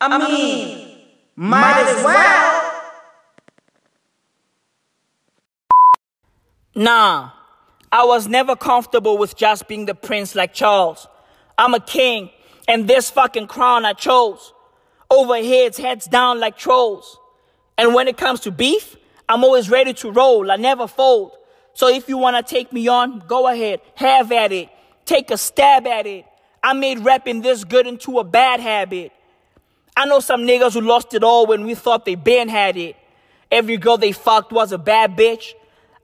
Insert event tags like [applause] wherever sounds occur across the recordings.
I mean, might as well. Nah, I was never comfortable with just being the prince like Charles. I'm a king, and this fucking crown I chose. Over heads, heads down like trolls. And when it comes to beef, I'm always ready to roll. I never fold. So if you wanna take me on, go ahead, have at it. Take a stab at it. I made rapping this good into a bad habit. I know some niggas who lost it all when we thought they been had it. Every girl they fucked was a bad bitch.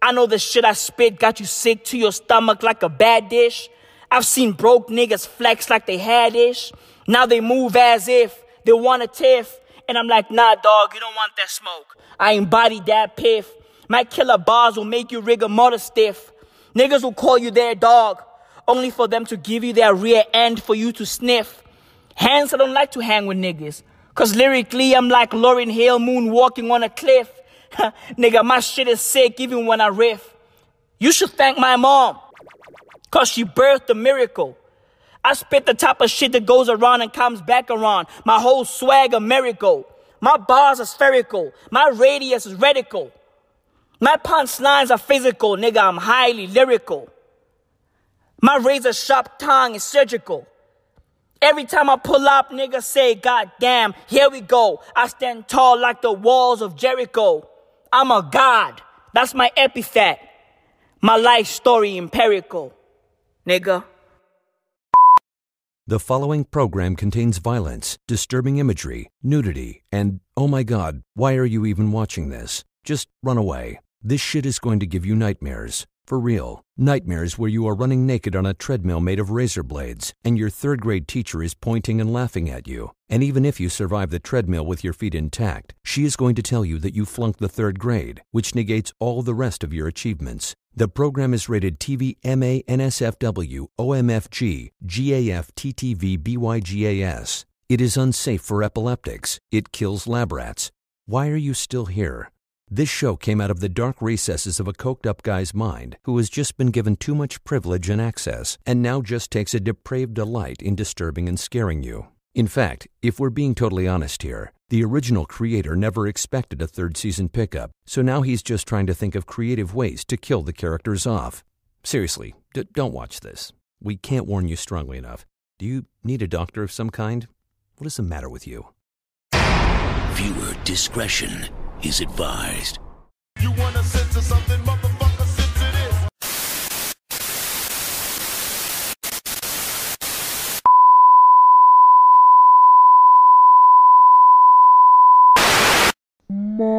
I know the shit I spit got you sick to your stomach like a bad dish. I've seen broke niggas flex like they had ish. Now they move as if they want a tiff. And I'm like, nah, dog, you don't want that smoke. I embody that piff. My killer bars will make you rigor mortis stiff. Niggas will call you their dog, only for them to give you their rear end for you to sniff. Hence, I don't like to hang with niggas. Cause lyrically, I'm like Lauryn Hill moon walking on a cliff. [laughs] Nigga, my shit is sick even when I riff. You should thank my mom. Cause she birthed a miracle. I spit the type of shit that goes around and comes back around. My whole swag a miracle. My bars are spherical. My radius is radical. My punchlines are physical, nigga. I'm highly lyrical. My razor sharp tongue is surgical. Every time I pull up, nigga say, God damn, here we go. I stand tall like the walls of Jericho. I'm a god. That's my epithet. My life story empirical. Nigga. The following program contains violence, disturbing imagery, nudity, and oh my god, why are you even watching this? Just run away. This shit is going to give you nightmares. For real. Nightmares where you are running naked on a treadmill made of razor blades, and your third grade teacher is pointing and laughing at you. And even if you survive the treadmill with your feet intact, she is going to tell you that you flunked the third grade, which negates all the rest of your achievements. The program is rated TV MA NSFW OMFG GAF TTV BYGAS. It is unsafe for epileptics. It kills lab rats. Why are you still here? This show came out of the dark recesses of a coked up guy's mind who has just been given too much privilege and access and now just takes a depraved delight in disturbing and scaring you. In fact, if we're being totally honest here, the original creator never expected a third season pickup, so now he's just trying to think of creative ways to kill the characters off. Seriously, d- don't watch this. We can't warn you strongly enough. Do you need a doctor of some kind? What is the matter with you? Viewer discretion is advised. You wanna censor something, motherfucker, censor this. Might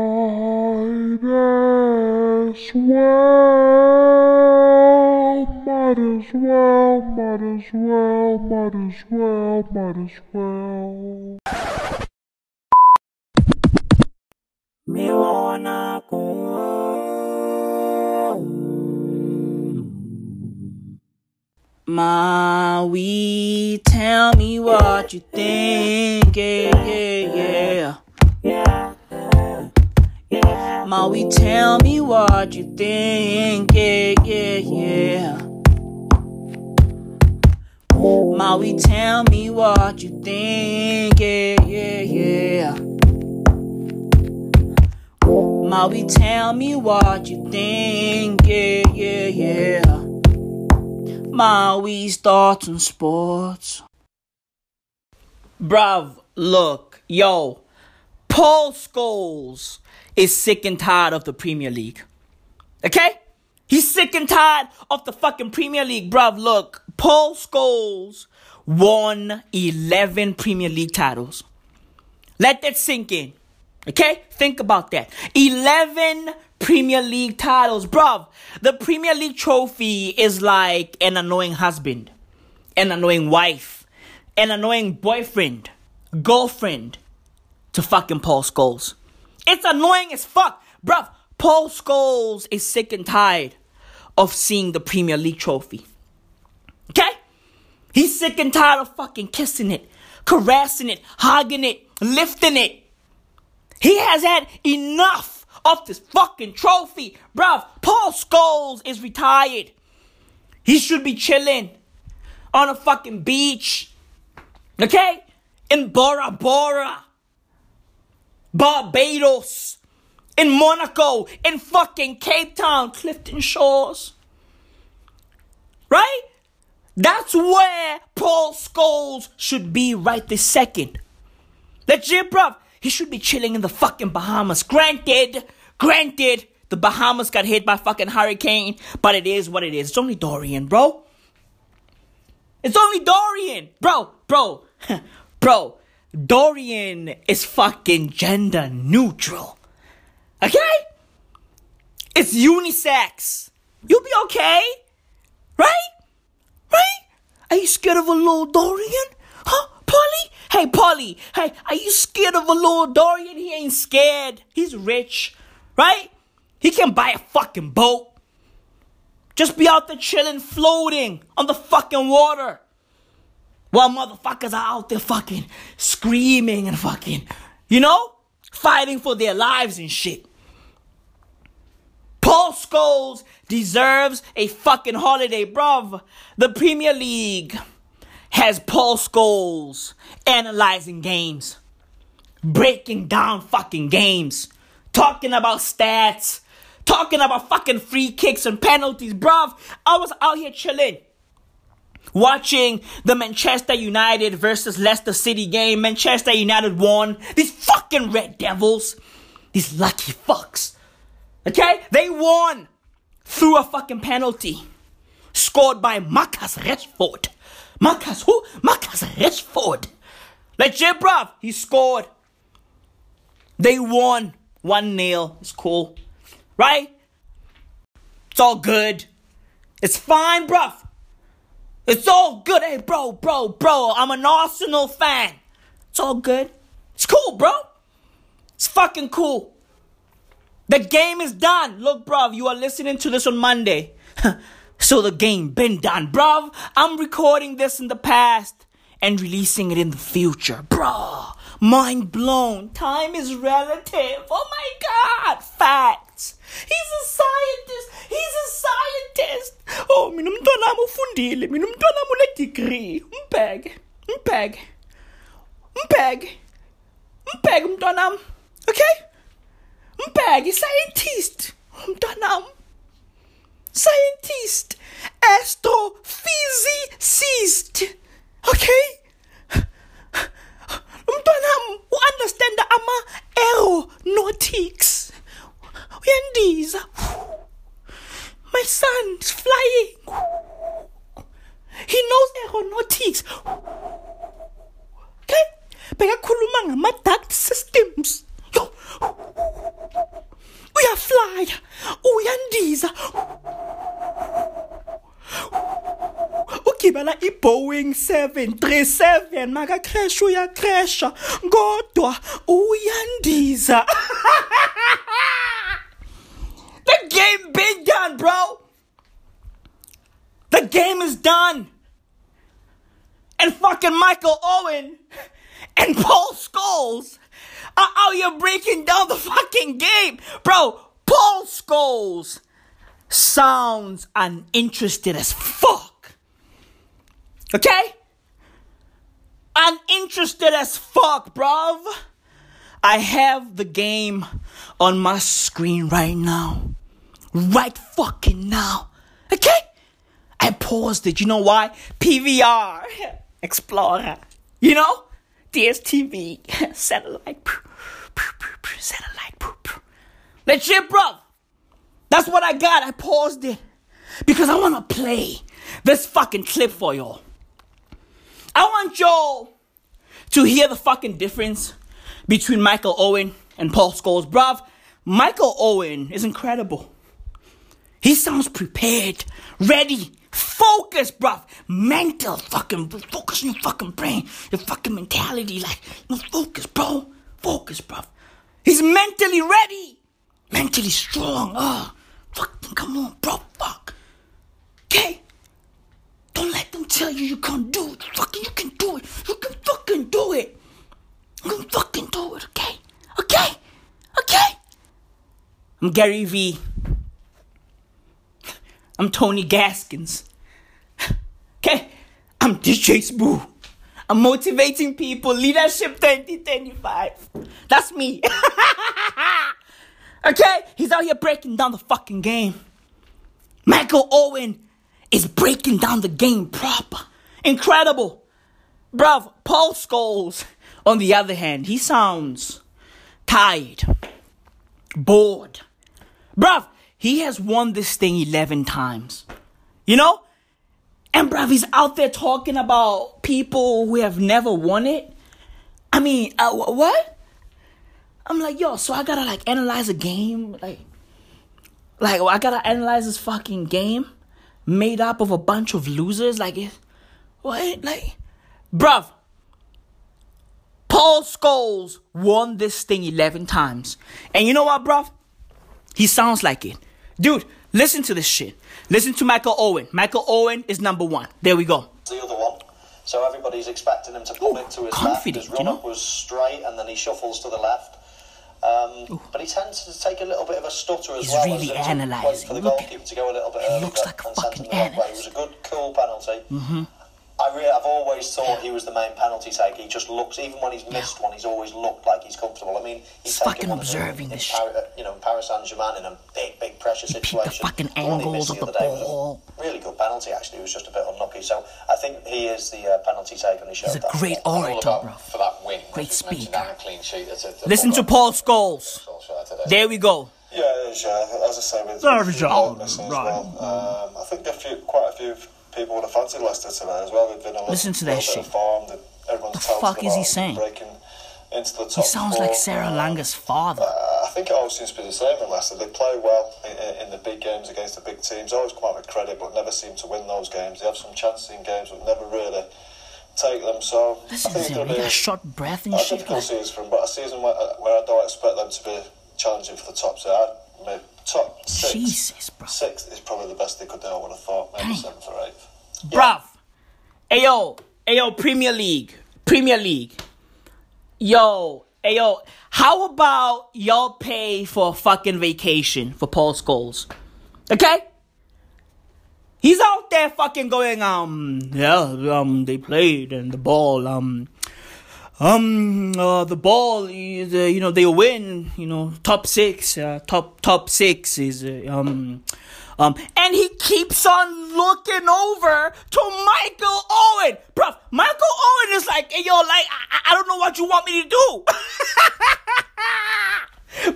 as well, might as well, might as well, might as well, might as well. Maui, tell me what you think. Yeah, yeah, yeah. Maui, tell me what you think. Yeah, yeah, yeah. Maui, tell me what you think. Yeah, yeah, yeah. Maui, tell me what you think. Yeah, yeah, yeah. Maui's thoughts on sports. Bruv, look, yo, Paul Scholes is sick and tired of the Premier League. Okay? He's sick and tired of the fucking Premier League, bruv. Look, Paul Scholes won 11 Premier League titles. Let that sink in. Okay? Think about that. 11 Premier League titles. Bruv, the Premier League trophy is like an annoying husband, an annoying wife, an annoying boyfriend, girlfriend to fucking Paul Scholes. It's annoying as fuck. Bruv, Paul Scholes is sick and tired of seeing the Premier League trophy. Okay? He's sick and tired of fucking kissing it, caressing it, hugging it, lifting it. He has had enough of this fucking trophy. Bruv, Paul Scholes is retired. He should be chilling on a fucking beach. Okay? In Bora Bora. Barbados, in Monaco, in fucking Cape Town, Clifton Shores. Right? That's where Paul Scholes should be right this second. Legit, bruv. He should be chilling in the fucking Bahamas. Granted, granted, the Bahamas got hit by fucking hurricane, but it is what it is. It's only Dorian, bro. It's only Dorian, bro, bro, [laughs] bro. Dorian is fucking gender neutral. Okay? It's unisex. You'll be okay. Right? Right? Are you scared of a little Dorian? Huh, Polly? Hey, Polly. Hey, are you scared of a little Dorian? He ain't scared. He's rich. Right? He can buy a fucking boat. Just be out there chilling, floating on the fucking water. While motherfuckers are out there fucking screaming and fucking, you know, fighting for their lives and shit. Paul Scholes deserves a fucking holiday, bruv. The Premier League has Paul Scholes analyzing games, breaking down fucking games, talking about stats, talking about fucking free kicks and penalties, bruv. I was out here chilling. Watching the Manchester United versus Leicester City game. Manchester United won. These fucking Red Devils. These lucky fucks. Okay? They won through a fucking penalty. Scored by Marcus Rashford. Marcus who? Marcus Rashford. Legit, bruv. He scored. They won 1 0. It's cool. Right? It's all good. It's fine, bruv. It's all good. Hey, bro, bro, bro. I'm an Arsenal fan. It's all good. It's cool, bro. It's fucking cool. The game is done. Look, bruv, you are listening to this on Monday. [laughs] so the game been done, bruv. I'm recording this in the past and releasing it in the future, bruh. Mind blown. Time is relative. Oh my god. Facts. He's a scientist. He's a scientist. Oh, mina mntwana wami ufundile. Mina mntwana wami une degree. Umbheke. Umbheke. Umbheke mntwana wami. Okay? Umbheke scientist. Mntwana wami. Scientist. Astrophysicist. Okay? Umntwanam u-understanda ama-aeronautics uyandiza. My son is flying. He knows aeronautics okay? Bekakhuluma ngama-duct systems. Yo. Uyaflya. Uyandiza ugibela i-boeing 737 makacrash uyacrasha kodwa uyandiza. [laughs] The game been done bro. The game is done. And fucking michael owen [laughs] and paul scholes are out here breaking down the fucking game. Bro paul scholes sounds uninterested as fuck. Okay? Uninterested as fuck, bruv. I have the game on my screen right now. Right fucking now. Okay? I paused it. You know why? PVR. [laughs] Explora. You know? DSTV. [laughs] Satellite. Satellite. Legit, bruv. That's what I got. I paused it because I want to play this fucking clip for y'all. I want y'all to hear the fucking difference between Michael Owen and Paul Scholes. Bruv, Michael Owen is incredible. He sounds prepared, ready, focused, bruv. Mental, fucking, focus on your fucking brain, your fucking mentality. Like, no, focus, bro. Focus, bruv. He's mentally ready mentally strong. Oh, fucking come on, bro. Fuck. Okay? Don't let them tell you you can't do it. Fucking, you can do it. You can fucking do it. You can fucking do it, okay? Okay? Okay? I'm Gary V. I'm Tony Gaskins. Okay? I'm DJ Boo. I'm motivating people. Leadership 2025. That's me. [laughs] okay? He's out here breaking down the fucking game. Michael Owen is breaking down the game proper. Incredible. Bruv, Paul Scholes, on the other hand, he sounds tired, bored. Bruv, he has won this thing 11 times. You know? And bruv, he's out there talking about people who have never won it. I mean, uh, wh- what? I'm like, yo, so I gotta like analyze a game? Like, like I gotta analyze this fucking game made up of a bunch of losers? Like, it, what? Like, bruv, Paul Scholes won this thing 11 times. And you know what, bruv? He sounds like it. Dude, listen to this shit. Listen to Michael Owen. Michael Owen is number one. There we go. the other one. So everybody's expecting him to pull Ooh, it to his confident, left. His you run up know? was straight, and then he shuffles to the left. Um, but he tends to take a little bit of a stutter as He's well. really analysing. Wait for the Look- goalkeeper to go a little bit he looks like a fucking him the wrong way. It was a good, cool penalty. Mm-hmm. I really, I've always thought he was the main penalty taker. He just looks, even when he's missed one, he's always looked like he's comfortable. I mean, he's He's fucking taken one observing in, this Paris, uh, you know, in Paris Saint Germain in a big, big pressure He peeped the situation. fucking The angles of the the other day was a ball. Really good penalty, actually. It was just a bit unlucky. So I think he is the uh, penalty taker, and he showed He's a great all orator, bro. for that win. Great as mentioned, speaker. and a clean sheet. A- Listen to full- Paul Scholes. There we go. Yeah, it is, yeah. As I say, with There with we the go. goal missing as Right. well. Um, I think a few, quite a few people would have fancied Leicester today as well. They've been a little, Listen to bit shit. of form. That everyone's The fuck is he saying? Breaking into the top He sounds four. like Sarah Um, Langer's father. Uh, I think it always seems to be the same with Leicester. They play well in, in the big games against the big teams. Always come out with credit, but never seem to win those games. They have some chances in games, but never really take them. So Listen I think it's him. going He to be got short breath and a shit. difficult Like, season for them, but a season where, where I don't expect them to be challenging for the top. So I, top six. Jesus, is probably the best they could do. I would have thought maybe Dang. seventh or eighth. Bruv. Ayo. Ayo, Premier League. Premier League. Yo. Ayo. How about y'all pay for a fucking vacation for Paul Scholes? Okay? He's out there fucking going, um, yeah, um, they played and the ball, um, um, uh, the ball is, uh, you know, they win, you know, top six, uh, top, top six is, uh, um, um, and he keeps on looking over to Michael Owen. bro. Michael Owen is like, hey, yo, like, I, I don't know what you want me to do. [laughs]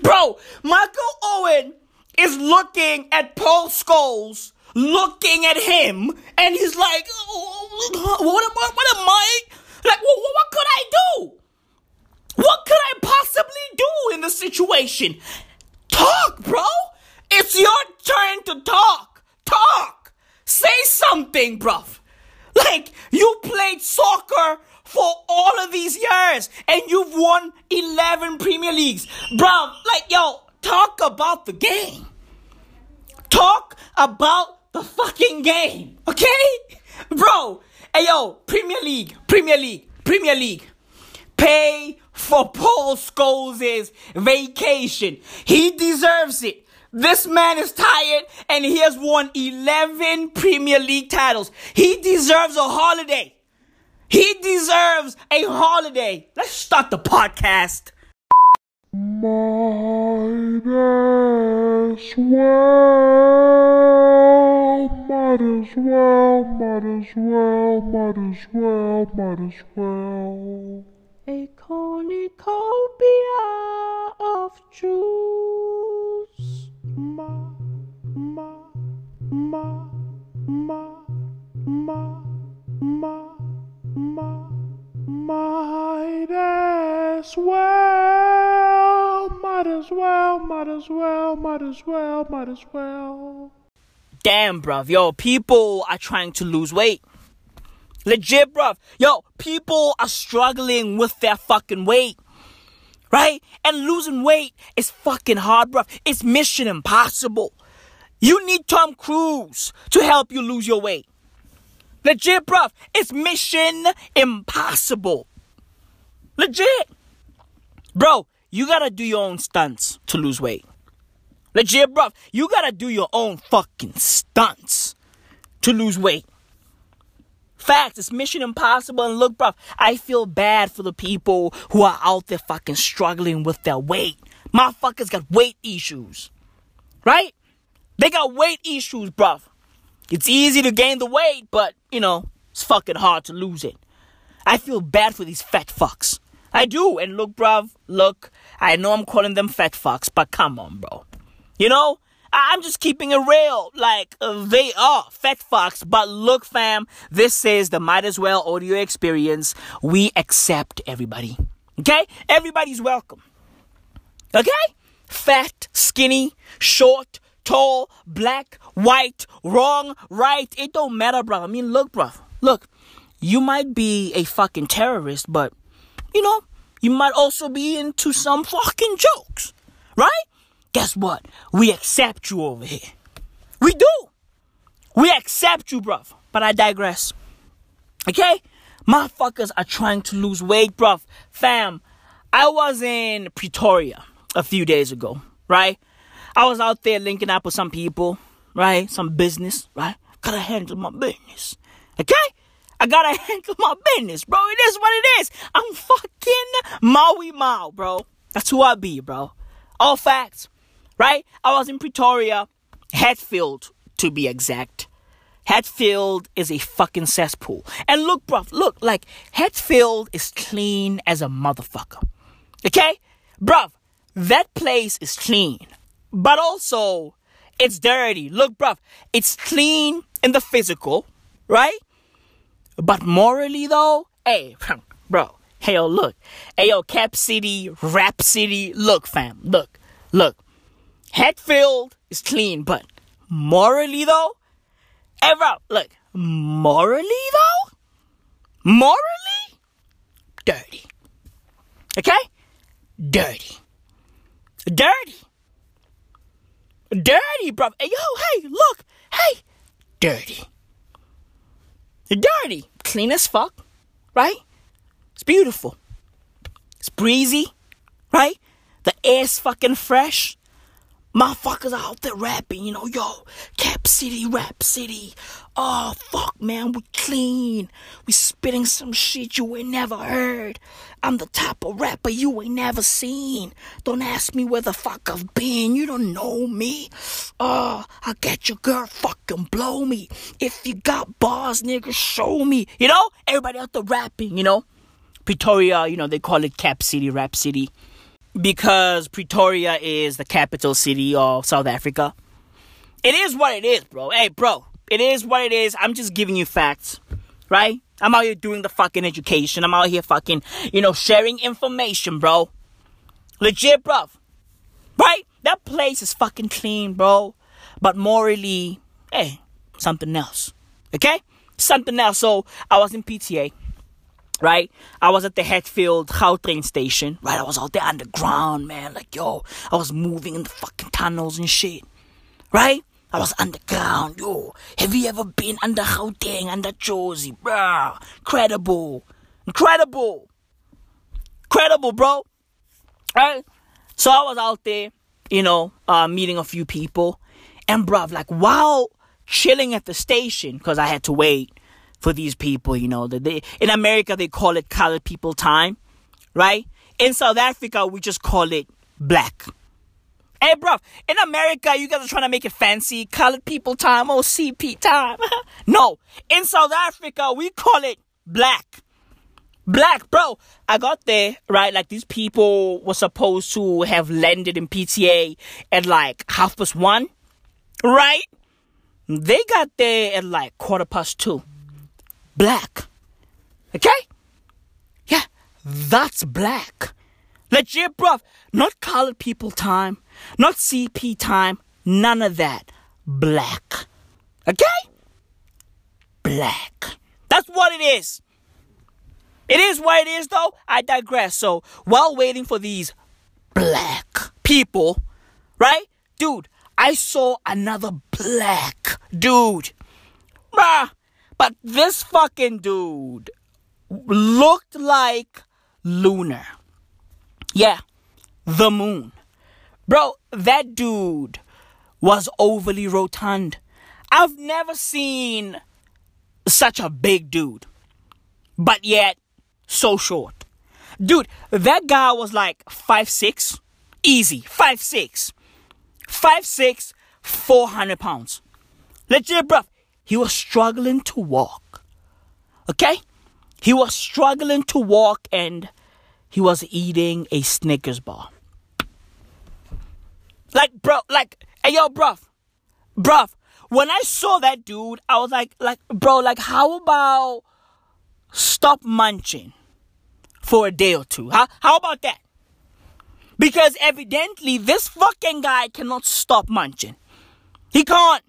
Bro, Michael Owen is looking at Paul Scholes, looking at him, and he's like, oh, what, am I, what am I? Like, what, what could I do? What could I possibly do in the situation? Talk, bro. It's your turn to talk. Talk. Say something, bruv. Like, you played soccer for all of these years and you've won 11 Premier Leagues. Bruv, like, yo, talk about the game. Talk about the fucking game, okay? Bro, hey yo, Premier League, Premier League, Premier League. Pay for Paul Scholes' vacation. He deserves it. This man is tired and he has won 11 Premier League titles. He deserves a holiday. He deserves a holiday. Let's start the podcast. Might as well, might as well, might as well, might as well, might as well. A cornucopia of juice. Ma, ma, ma, ma, ma, ma, ma, might as well, might as well, might as well, might as well, might as well. Damn, bruv. Yo, people are trying to lose weight. Legit, bruv. Yo, people are struggling with their fucking weight. Right? And losing weight is fucking hard, bruv. It's mission impossible. You need Tom Cruise to help you lose your weight. Legit, bruv. It's mission impossible. Legit. Bro, you gotta do your own stunts to lose weight. Legit, bruv. You gotta do your own fucking stunts to lose weight. Facts. It's Mission Impossible. And look, bruv, I feel bad for the people who are out there fucking struggling with their weight. Motherfuckers got weight issues. Right? They got weight issues, bruv. It's easy to gain the weight, but, you know, it's fucking hard to lose it. I feel bad for these fat fucks. I do. And look, bruv, look, I know I'm calling them fat fucks, but come on, bro. You know, I'm just keeping it real. Like, uh, they are fat fucks. But look, fam, this is the Might As Well audio experience. We accept everybody. Okay? Everybody's welcome. Okay? Fat, skinny, short, tall, black, white, wrong, right. It don't matter, bro. I mean, look, bro. Look, you might be a fucking terrorist, but, you know, you might also be into some fucking jokes. Right? Guess what? We accept you over here. We do. We accept you, bruv. But I digress. Okay? Motherfuckers are trying to lose weight, bruv. Fam, I was in Pretoria a few days ago, right? I was out there linking up with some people, right? Some business, right? Gotta handle my business. Okay? I gotta handle my business, bro. It is what it is. I'm fucking Maui Mao, bro. That's who I be, bro. All facts, right? I was in Pretoria, Hatfield to be exact. Hatfield is a fucking cesspool. And look, bruv, look, like, Hatfield is clean as a motherfucker. Okay? Bruv, that place is clean. But also, it's dirty. Look, bruv, it's clean in the physical, right? But morally, though, hey, [laughs] bro, hey, yo, look. Hey, yo, Cap City, Rap City, look, fam, look, look. Hatfield is clean, but morally, though, hey, bro, look, morally, though, morally, dirty. Okay? Dirty. Dirty. Dirty, bro. Hey, yo, hey, look. Hey. Dirty. Dirty. Clean as fuck. Right? It's beautiful. It's breezy. Right? The air's fucking fresh. Motherfuckers out there rapping, you know, yo, Cap City, Rap City. Oh, fuck, man, we clean. We spitting some shit you ain't never heard. I'm the type of rapper you ain't never seen. Don't ask me where the fuck I've been. You don't know me. Oh, I get your girl fucking blow me. If you got bars, nigga, show me. You know, everybody out there rapping, you know. Pretoria, you know, they call it Cap City, Rap City because Pretoria is the capital city of South Africa. It is what it is, bro. Hey, bro, it is what it is. I'm just giving you facts, right? I'm out here doing the fucking education. I'm out here fucking, you know, sharing information, bro. Legit, bro. Right? That place is fucking clean, bro. But morally, hey, something else. Okay? Something else. So, I was in PTA right? I was at the Hatfield Gautrain station, right? I was out there underground, man. Like, yo, I was moving in the fucking tunnels and shit, right? I was underground, yo. Have you ever been under Gauteng, under Jozi, bruh? Incredible. Incredible. Incredible, bro. Right? So I was out there, you know, uh, meeting a few people. And, bruv, like, while chilling at the station, because I had to wait, for these people, you know. That they in America they call it colored people time, right? In South Africa we just call it black. Hey, bro, in America you guys are trying to make it fancy, colored people time or CP time. [laughs] no, in South Africa we call it black. Black, bro. I got there, right? Like these people were supposed to have landed in PTA at like half past one, right? They got there at like quarter past two black. Okay? Yeah, that's black. Legit, bruv. Not colored people time, not CP time, none of that. Black. Okay? Black. That's what it is. It is what it is, though. I digress. So, while waiting for these black people, right? Dude, I saw another black dude. Bruh, but this fucking dude looked like Lunar. Yeah, the moon. Bro, that dude was overly rotund. I've never seen such a big dude, but yet so short. Dude, that guy was like five six, easy, five six, five six, four hundred pounds. Legit, bruv. He was struggling to walk. Okay? He was struggling to walk and he was eating a Snickers bar. Like, bro, like, hey, yo, bruv, bruv, when I saw that dude, I was like, like, bro, like, how about stop munching for a day or two? Huh? How about that? Because evidently, this fucking guy cannot stop munching. He can't.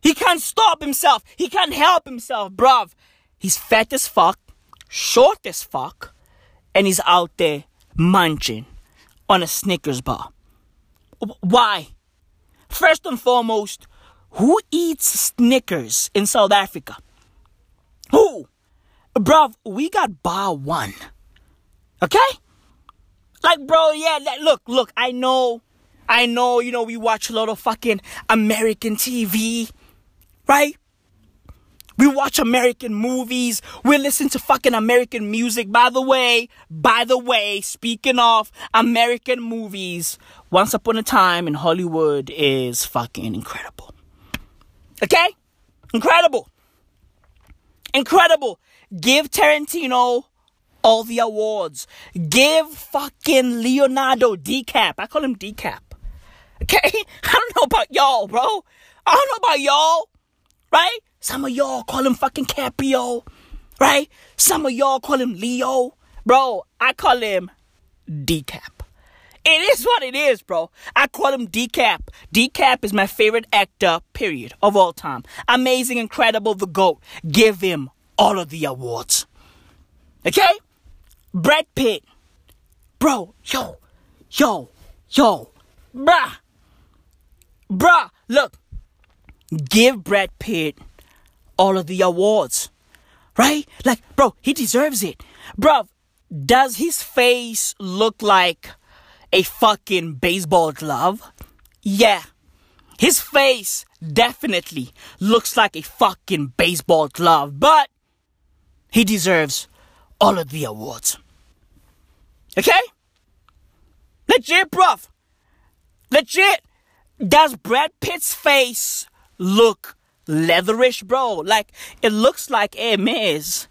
He can't stop himself. He can't help himself, bruv. He's fat as fuck, short as fuck, and he's out there munching on a Snickers bar. Why? First and foremost, who eats Snickers in South Africa? Who? Bruv, we got bar one. Okay? Like, bro, yeah, look, look, I know, I know, you know, we watch a lot of fucking American TV, right? We watch American movies. We listen to fucking American music. By the way, by the way, speaking of American movies, Once Upon a Time in Hollywood is fucking incredible. Okay? Incredible. Incredible. Give Tarantino all the awards. Give fucking Leonardo decap. I call him decap. Okay? [laughs] I don't know about y'all, bro. I don't know about y'all. Right? Some of y'all call him fucking Caprio. Right? Some of y'all call him Leo. Bro, I call him decap. It is what it is, bro. I call him Decap. Decap is my favorite actor, period, of all time. Amazing, incredible, the GOAT. Give him all of the awards. Okay? Brad Pitt. Bro, yo, yo, yo, bruh. Bruh, look. Give Brad Pitt all of the awards. Right? Like, bro, he deserves it. Bro, does his face look like a fucking baseball glove? Yeah. His face definitely looks like a fucking baseball glove, but he deserves all of the awards. Okay? Legit, bruv. Legit. Does Brad Pitt's face look leatherish, bro? Like, it looks like Hermes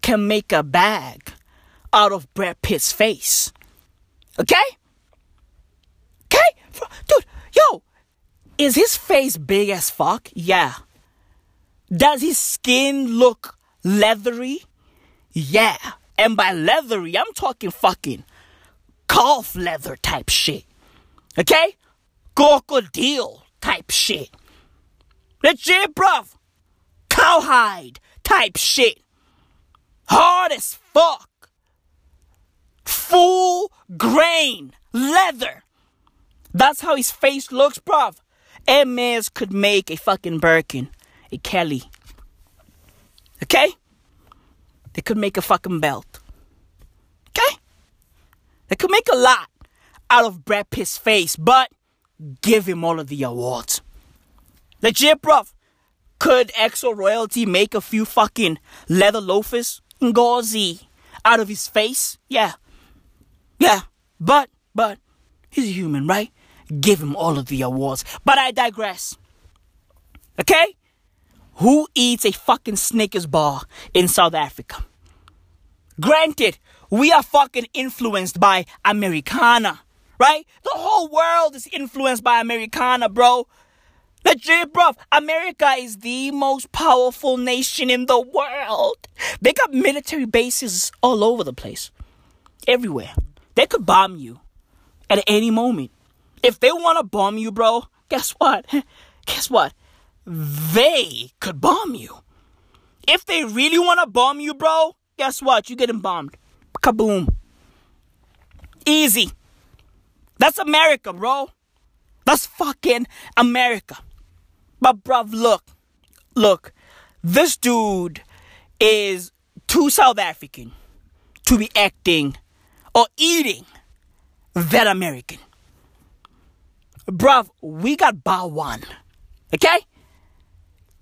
can make a bag out of Brad Pitt's face. Okay? Okay? Dude, yo, is his face big as fuck? Yeah. Does his skin look leathery? Yeah. And by leathery, I'm talking fucking calf leather type shit. Okay? Crocodile type shit. Legit, bruv. Cowhide type shit. Hard as fuck. Full grain leather. That's how his face looks, bruv. Hermes could make a fucking Birkin, a Kelly. Okay? They could make a fucking belt. Okay? They could make a lot out of Brad Pitt's face, but give him all of the awards. Legit, bruv. Could EXO royalty make a few fucking leather loafers gauzy out of his face? Yeah. Yeah. But, but, he's a human, right? Give him all of the awards. But I digress. Okay? Who eats a fucking Snickers bar in South Africa? Granted, we are fucking influenced by Americana, right? The whole world is influenced by Americana, bro. Legit, bro. America is the most powerful nation in the world. They got military bases all over the place, everywhere. They could bomb you at any moment. If they want to bomb you, bro, guess what? [laughs] Guess what? They could bomb you. If they really want to bomb you, bro, guess what? You're getting bombed. Kaboom. Easy. That's America, bro. That's fucking America. But, bruv, look. Look. This dude is too South African to be acting or eating that American. Bruv, we got Bar One. Okay?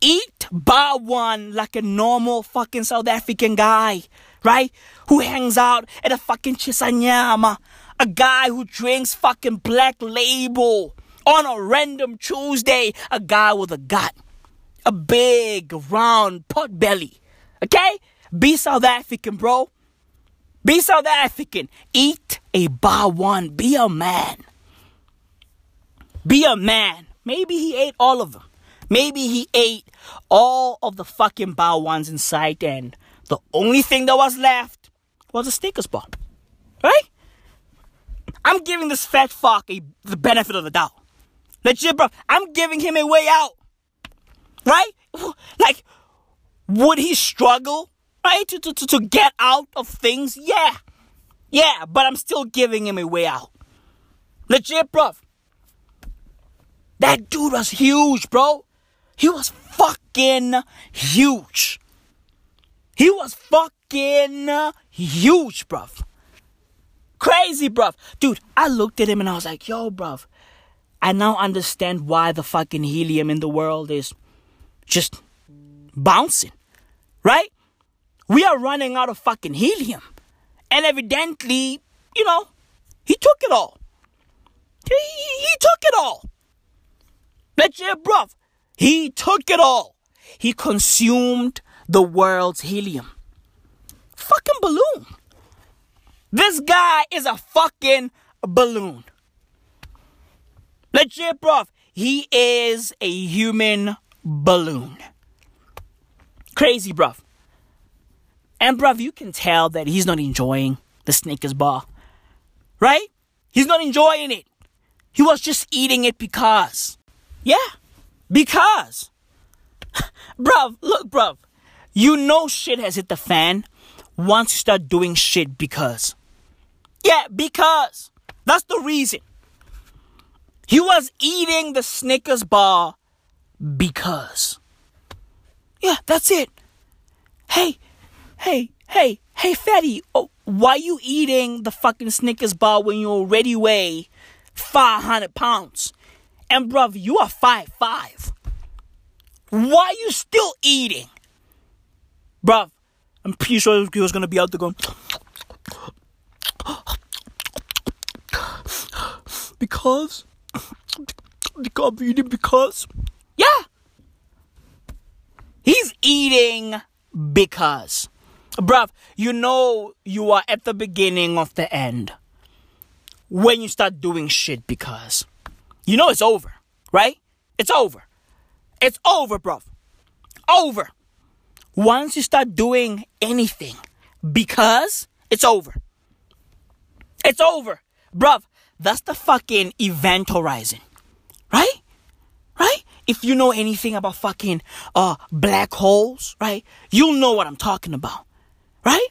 eat bar one like a normal fucking South African guy, right? Who hangs out at a fucking Shisanyama. A guy who drinks fucking black label on a random Tuesday. A guy with a gut. A big, round pot belly. Okay? Be South African, bro. Be South African. Eat a bar one. Be a man. Be a man. Maybe he ate all of them. Maybe he ate all of the fucking bar ones in sight, and the only thing that was left was a Snickers bar. Right? I'm giving this fat fuck a, the benefit of the doubt. Legit, bro. I'm giving him a way out. Right? [laughs] Like, would he struggle, right, to, to, to, get out of things? Yeah. Yeah, but I'm still giving him a way out. Legit, bro. That dude was huge, bro. He was fucking huge. He was fucking huge, bruv. Crazy, bruv. Dude, I looked at him and I was like, yo, bruv. I now understand why the fucking helium in the world is just bouncing. Right? We are running out of fucking helium. And evidently, you know, he took it all. He, he took it all. Legit, bruv. He took it all. He consumed the world's helium. Fucking balloon. This guy is a fucking balloon. Legit, bruv. He is a human balloon. Crazy, bruv. And, bruv, you can tell that he's not enjoying the Snickers bar. Right? He's not enjoying it. He was just eating it because. Yeah. Because. [laughs] bruv, look, bruv. You know shit has hit the fan once you start doing shit because. Yeah, because. That's the reason. He was eating the Snickers bar because. Yeah, that's it. Hey, hey, hey, hey, fatty, oh, why you eating the fucking Snickers bar when you already weigh 500 pounds? And bruv, you are five five. Why you still eating? Bruv, I'm pretty sure he was gonna be out there going because because. Yeah. He's eating because. Bruv you know you are at the beginning of the end. When you start doing shit because. You know it's over right? It's over. It's over bruv. Over. Once you start doing anything because it's over. It's over. Bruv that's the fucking event horizon right? Right? If you know anything about fucking uh black holes right? You'll know what i'm talking about. Right?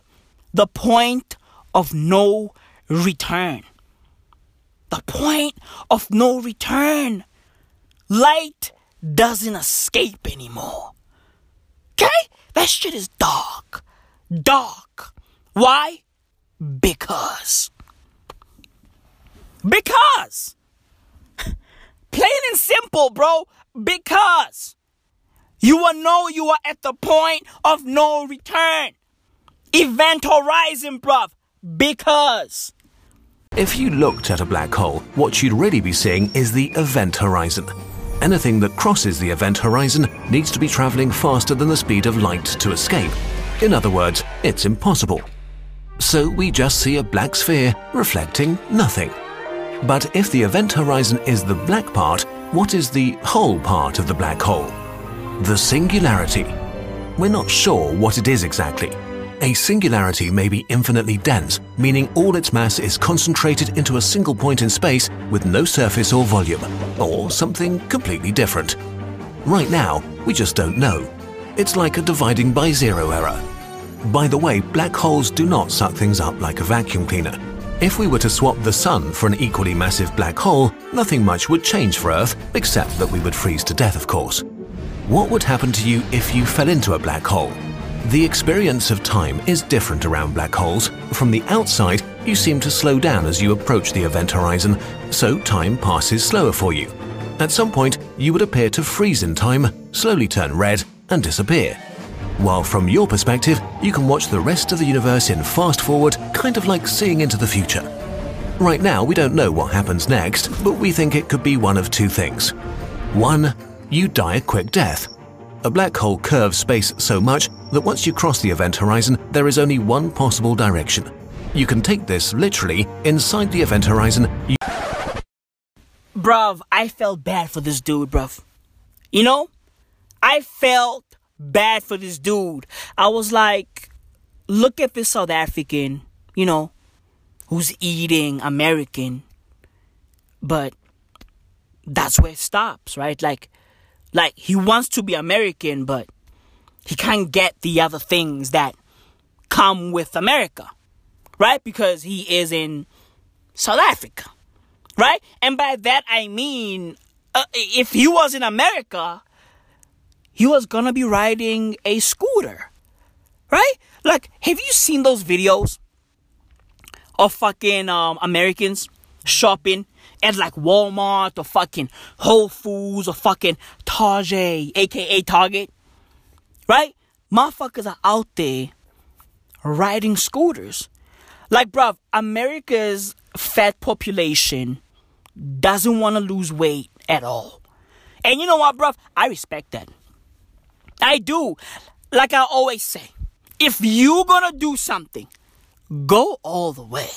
The point of no return. The point of no return. Light doesn't escape anymore. Okay? That shit is dark. Dark. Why? Because. Because Plain and simple, bro. Because you will know you are at the point of no return. Event horizon, bruv. Because. If you looked at a black hole, what you'd really be seeing is the event horizon. Anything that crosses the event horizon needs to be traveling faster than the speed of light to escape. In other words, it's impossible. So we just see a black sphere reflecting nothing. But if the event horizon is the black part, what is the whole part of the black hole? The singularity. We're not sure what it is exactly. A singularity may be infinitely dense, meaning all its mass is concentrated into a single point in space with no surface or volume, or something completely different. Right now, we just don't know. It's like a dividing by zero error. By the way, black holes do not suck things up like a vacuum cleaner. If we were to swap the Sun for an equally massive black hole, nothing much would change for Earth, except that we would freeze to death, of course. What would happen to you if you fell into a black hole? The experience of time is different around black holes. From the outside, you seem to slow down as you approach the event horizon, so time passes slower for you. At some point, you would appear to freeze in time slowly turn red, and disappear. While from your perspective, you can watch the rest of the universe in fast forward, kind of like seeing into the future. Right now, we don't know what happens next, but we think it could be one of two things. One, you die a quick death. A black hole curves space so much that once you cross the event horizon, there is only one possible direction. You can take this literally inside the event horizon. You bruv, I felt bad for this dude, bruv. You know, I felt bad for this dude. I was like, look at this South African, you know, who's eating American, but that's where it stops, right? Like, like he wants to be American, but he can't get the other things that come with America, right? Because he is in South Africa, right? And by that I mean, uh, if he was in America, he was gonna be riding a scooter, right? Like, have you seen those videos of fucking um, Americans shopping at like Walmart or fucking Whole Foods or fucking Target, aka Target, right? Motherfuckers are out there riding scooters. Like, bruv, America's fat population doesn't want to lose weight at all. And you know what, bruv? I respect that. I do. Like I always say, if you're gonna do something, go all the way.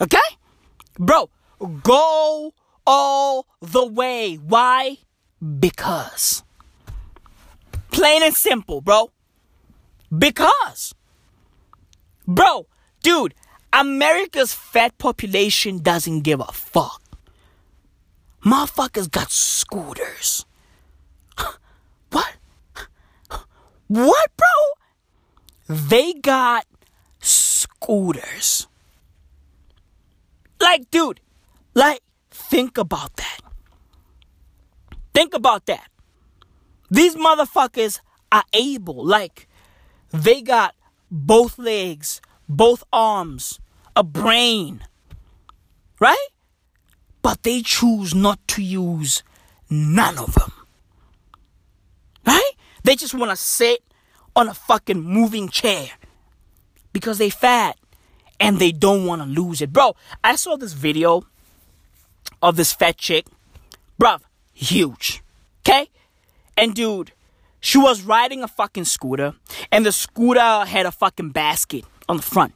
Okay? Bro, go all the way. Why? Because. Plain and simple, bro. Because. Bro, dude, America's fat population doesn't give a fuck. Motherfuckers got scooters. [laughs] What? What, bro? They got scooters. Like, dude, like, think about that. Think about that. These motherfuckers are able, like, they got both legs, both arms, a brain, right? But they choose not to use none of them. Right? They just want to sit on a fucking moving chair because they fat and they don't want to lose it. Bro, I saw this video of this fat chick. Bruv, huge. Okay? And dude, she was riding a fucking scooter and the scooter had a fucking basket on the front.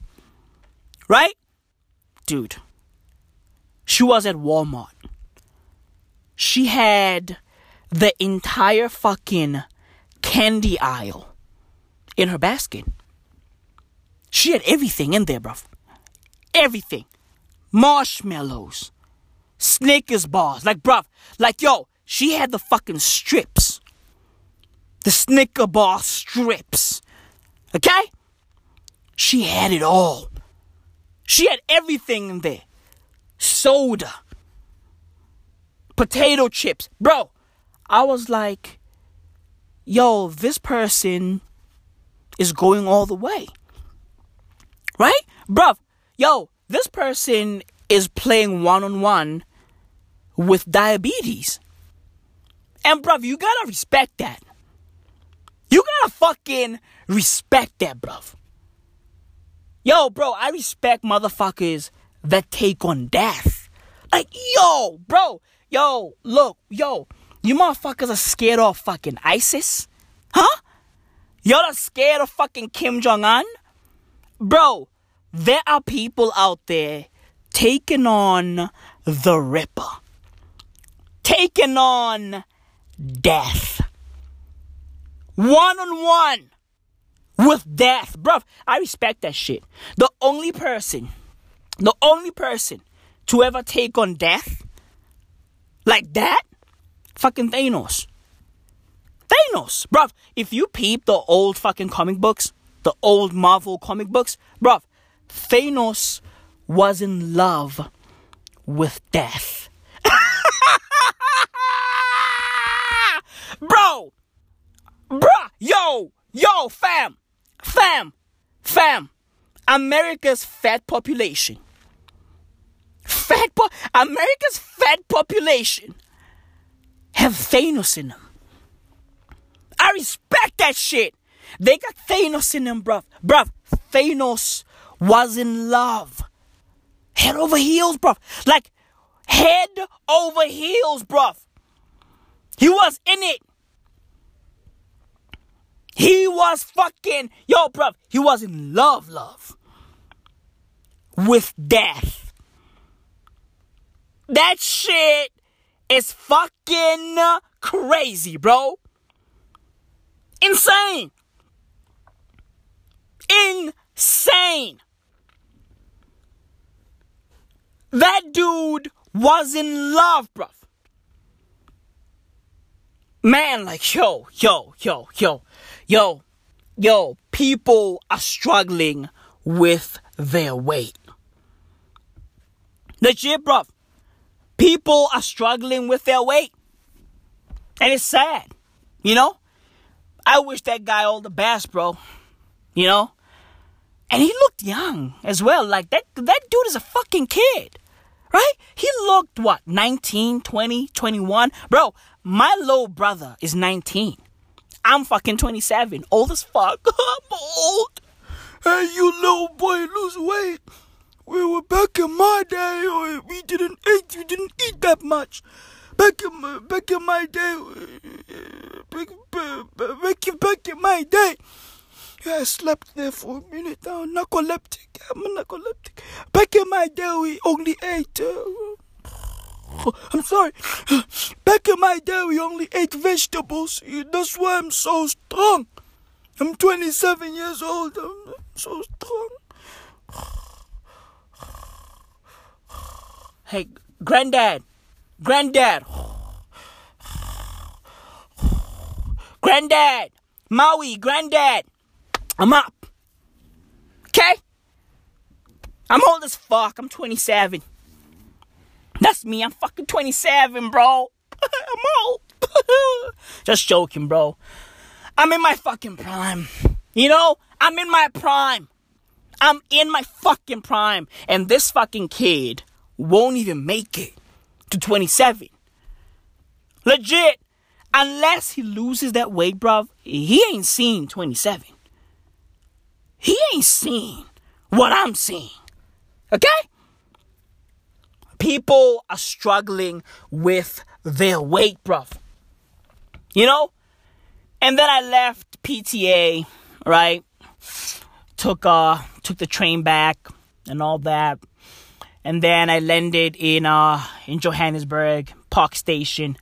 Right? Dude, she was at Walmart. She had the entire fucking candy aisle in her basket. She had everything in there, bruv. Everything. Marshmallows. Snickers bars. Like, bruv. Like, yo, she had the fucking strips. The Snicker bar strips. Okay? She had it all. She had everything in there. Soda. Potato chips. Bro, I was like, yo, this person is going all the way. Right? Bruv, yo, this person is playing one on one with diabetes. And bruv, you gotta respect that. You gotta fucking respect that, bruv. Yo, bro, I respect motherfuckers that take on death. Like, yo, bro, yo, look, yo, you motherfuckers are scared of fucking ISIS? Huh? Y'all are scared of fucking Kim Jong un? Bro, there are people out there taking on the Ripper, taking on death. One on one with death. Bruv, I respect that shit. The only person, the only person to ever take on death like that, fucking Thanos. Thanos, bruv. If you peep the old fucking comic books, the old Marvel comic books, bruv, Thanos was in love with death. [laughs] Bro, bruh, yo, yo, fam, fam, fam. America's fat population. Fat po- America's fat population have Thanos in them. I respect that shit. They got Thanos in them, bruv. Bruv, Thanos was in love. Head over heels, bruv. Like, head over heels, bruv. He was in it. He was fucking, yo, bruv. He was in love, love. With death. That shit is fucking crazy, bro. Insane. Insane. That dude was in love, bruv. Man, like, yo, yo, yo, yo, yo, yo, people are struggling with their weight. Legit, bruv. People are struggling with their weight. And it's sad. You know? I wish that guy all the best, bro. You know? And he looked young as well. Like that that dude is a fucking kid. Right? He looked what? 19, 20, 21. Bro, my little brother is 19. I'm fucking 27. Old as fuck. [laughs] I'm old. Hey, you little boy, lose weight. Back in my day. We didn't eat. We didn't eat that much. Back in my, back in my day. Back, back, in, back in my day. I slept there for a minute. I'm narcoleptic. I'm narcoleptic. Back in my day, we only ate. Uh, I'm sorry. Back in my day, we only ate vegetables. That's why I'm so strong. I'm 27 years old. I'm so strong. Hey, granddad. Granddad. Granddad. Maui, granddad. I'm up. Okay? I'm old as fuck. I'm 27. That's me. I'm fucking 27, bro. [laughs] I'm old. [laughs] Just joking, bro. I'm in my fucking prime. You know? I'm in my prime. I'm in my fucking prime. And this fucking kid won't even make it to 27. Legit. Unless he loses that weight, bruv, he ain't seen 27. He ain't seen what I'm seeing. Okay? People are struggling with their weight, bruv. You know? And then I left PTA, right? Took uh took the train back and all that. And then I landed in uh in Johannesburg, Park Station.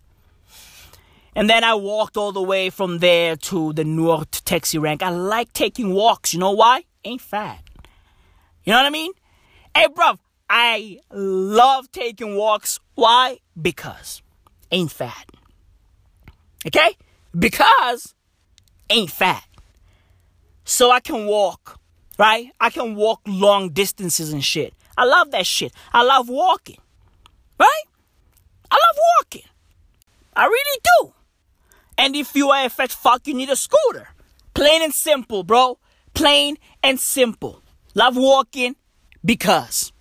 And then I walked all the way from there to the North taxi rank. I like taking walks. You know why? Ain't fat. You know what I mean? Hey, bruv, I love taking walks. Why? Because ain't fat. Okay? Because ain't fat. So I can walk, right? I can walk long distances and shit. I love that shit. I love walking, right? I love walking. I really do. And if you are a fat fuck, you need a scooter. Plain and simple, bro. Plain and simple. Love walking because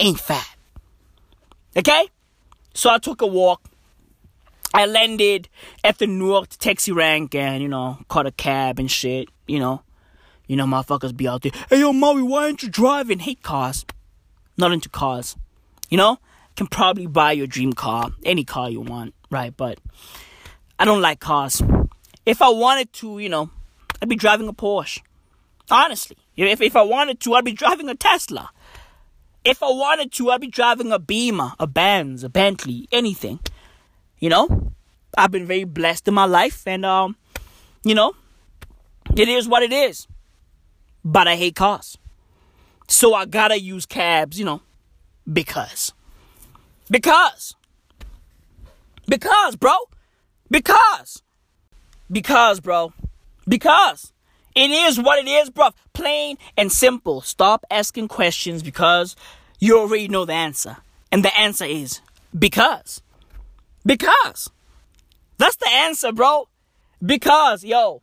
ain't fat. Okay? So I took a walk. I landed at the North taxi rank and, you know, caught a cab and shit, you know. You know, motherfuckers be out there. Hey, yo, Maui, why aren't you driving? Hate cars. Not into cars. You know? Can probably buy your dream car. Any car you want, right? But I don't like cars. If I wanted to, you know, I'd be driving a Porsche. Honestly. If, if I wanted to, I'd be driving a Tesla. If I wanted to, I'd be driving a Beamer, a Benz, a Bentley, anything. You know? I've been very blessed in my life and um, you know, it is what it is. But I hate cars. So I gotta use cabs, you know, because. Because. Because, bro. Because. Because, bro. Because. It is what it is, bro. Plain and simple. Stop asking questions because you already know the answer. And the answer is because. Because. That's the answer, bro. Because, yo,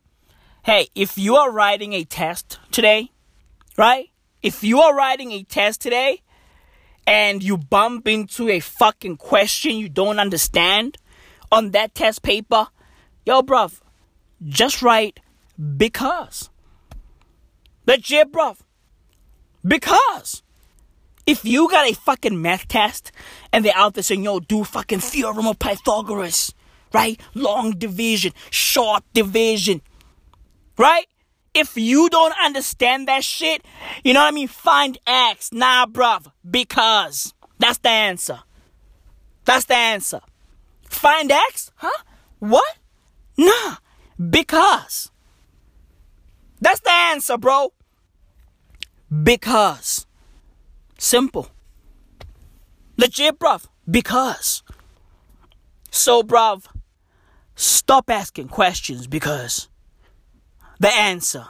hey, if you are writing a test today, right? If you are writing a test today and you bump into a fucking question you don't understand on that test paper, yo, bruv, just write because. Legit, bruv. Because. If you got a fucking math test and they're out there saying, yo, do fucking theorem of Pythagoras, right? Long division, short division, right? If you don't understand that shit, you know what I mean? Find X. Nah, bruv. Because. That's the answer. That's the answer. Find X? Huh? What? Nah. Because. That's the answer, bro. Because. Simple. Legit, bruv. Because. So, bruv, stop asking questions because the answer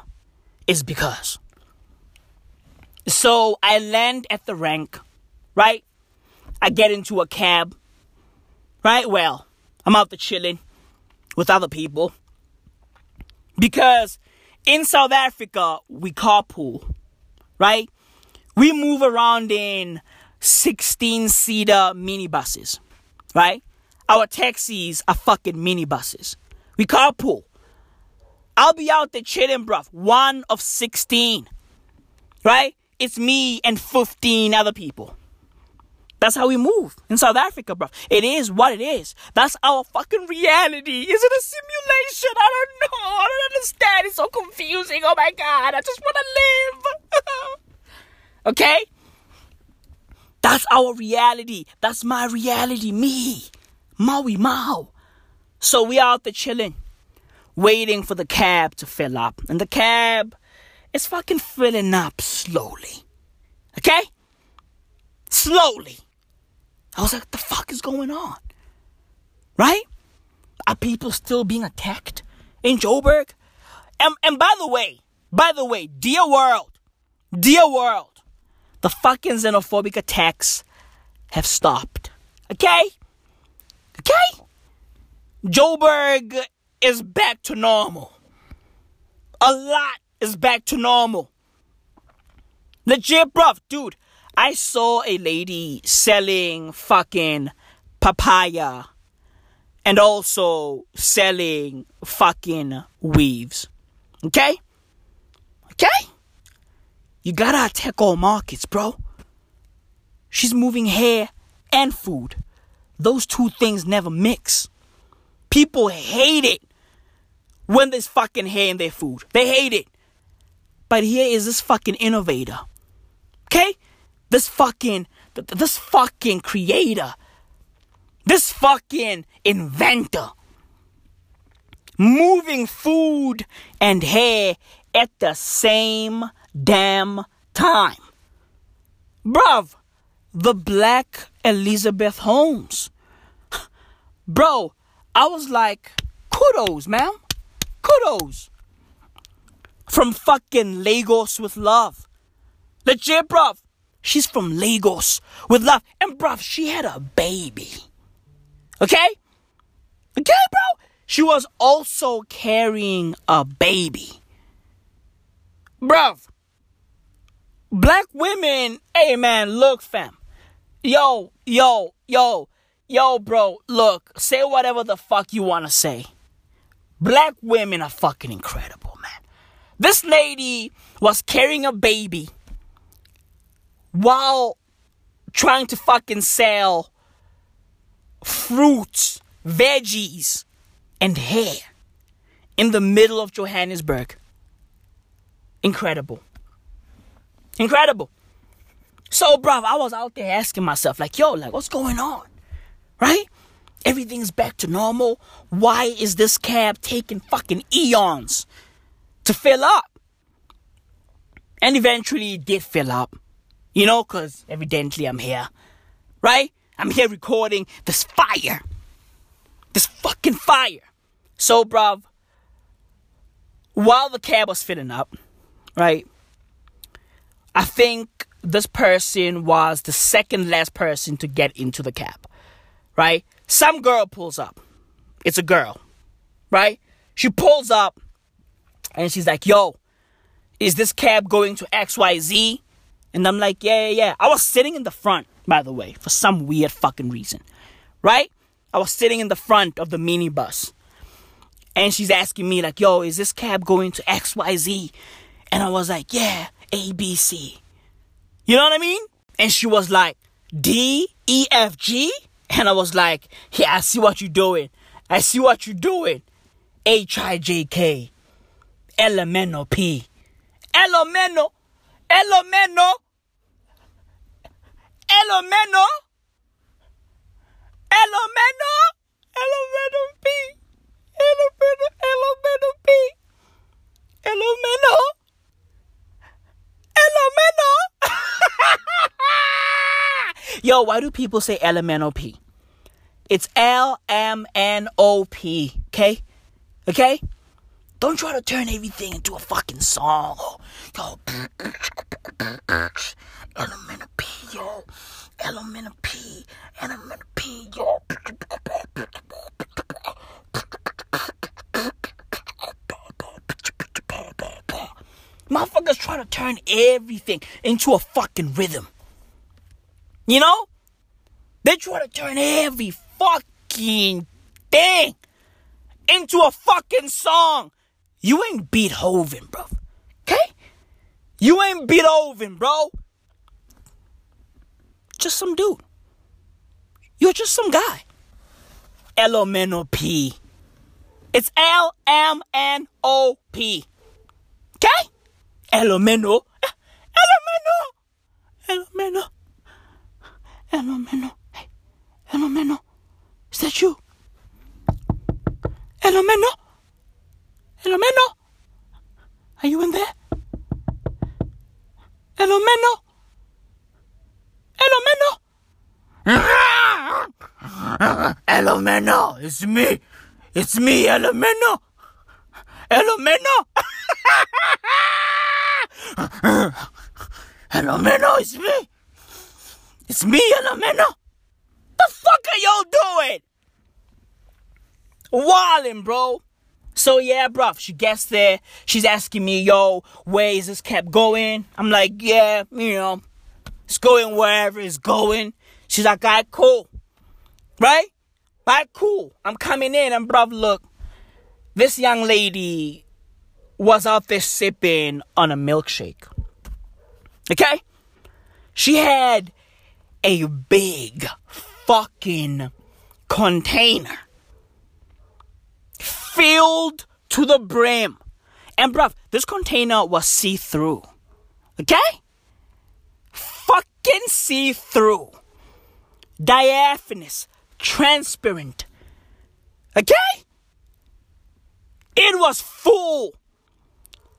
is because. So I land at the rank, right? I get into a cab, right? Well, I'm out there chilling with other people because in South Africa, we carpool, right? We move around in 16 seater minibuses, right? Our taxis are fucking minibuses. We carpool. I'll be out there chilling, bruv. One of 16, right? It's me and 15 other people. That's how we move in South Africa, bro. It is what it is. That's our fucking reality. Is it a simulation? I don't know. I don't understand. It's so confusing. Oh my god. I just want to live. [laughs] okay? That's our reality. That's my reality. Me. Maui Mao. So we out there chilling, waiting for the cab to fill up. And the cab is fucking filling up slowly. Okay? Slowly. I was like, what the fuck is going on? Right? Are people still being attacked in Joburg? And, and by the way, by the way, dear world, dear world, the fucking xenophobic attacks have stopped. Okay? Okay? Joburg is back to normal. A lot is back to normal. Legit, bruv, dude. I saw a lady selling fucking papaya and also selling fucking weaves. Okay? Okay? You gotta attack all markets, bro. She's moving hair and food. Those two things never mix. People hate it when there's fucking hair in their food. They hate it. But here is this fucking innovator. Okay? This fucking, this fucking creator, this fucking inventor, moving food and hair at the same damn time. Bruv, the black Elizabeth Holmes. Bro, I was like, kudos, man. Kudos. From fucking Lagos with love. Legit, bruv. She's from Lagos with love. And bruv, she had a baby. Okay? Okay, bro? She was also carrying a baby. Bruv. Black women, hey man, look fam. Yo, yo, yo, yo, bro, look, say whatever the fuck you wanna say. Black women are fucking incredible, man. This lady was carrying a baby while trying to fucking sell fruits, veggies, and hair in the middle of Johannesburg. Incredible. Incredible. So, bruv, I was out there asking myself, like, yo, like, what's going on? Right? Everything's back to normal. Why is this cab taking fucking eons to fill up? And eventually it did fill up. You know, because evidently I'm here. Right? I'm here recording this fire. This fucking fire. So, bruv, while the cab was filling up, right? I think this person was the second last person to get into the cab, right? Some girl pulls up. It's a girl, right? She pulls up and she's like, yo, is this cab going to XYZ? And I'm like, yeah, yeah, yeah. I was sitting in the front, by the way, for some weird fucking reason. Right? I was sitting in the front of the minibus. And she's asking me, like, yo, is this cab going to XYZ? And I was like, yeah, ABC. You know what I mean? And she was like, D, E, F, G? And I was like, yeah, I see what you're doing. I see what you're doing. H, I, J, K, L, M, N, O, P. L, M, N, O, L, M, N, O, L, M, N, O, L, M, N, O, L, M, N, O, P. L, M, N, O, L, M, N, O, P. L, M, N, O. Elemental. [laughs] Yo, why do people say elemental P? It's L M N O P. Okay, okay. Don't try to turn everything into a fucking song. Oh. Yo, elemental P, yo, elemental P, elemental P, yo. Motherfuckers try to turn everything into a fucking rhythm. You know? They try to turn every fucking thing into a fucking song. You ain't Beethoven, bro. Okay? You ain't Beethoven, bro. Just some dude. You're just some guy. L M N O P. It's L M N O P. Okay? Elomeno. Elomeno. Elomeno. Elomeno. Hey, Elomeno. Is that you? Elomeno. Elomeno. Are you in there? Elomeno. Elomeno. Elomeno. It's me. It's me, Elomeno. Elomeno. [laughs] Elomeno, it's me. It's me, Elomeno. The fuck are y'all doing? Wildin', bro. So yeah, bruv, she gets there. She's asking me, yo, where is this cab going? I'm like, yeah, you know, it's going wherever it's going. She's like, alright, cool. Right? Alright, cool. I'm coming in and bruv, look, this young lady was out there sipping on a milkshake. Okay? She had a big fucking container filled to the brim. And bruv, this container was see through. Okay? Fucking see through. Diaphanous. Transparent. Okay? It was full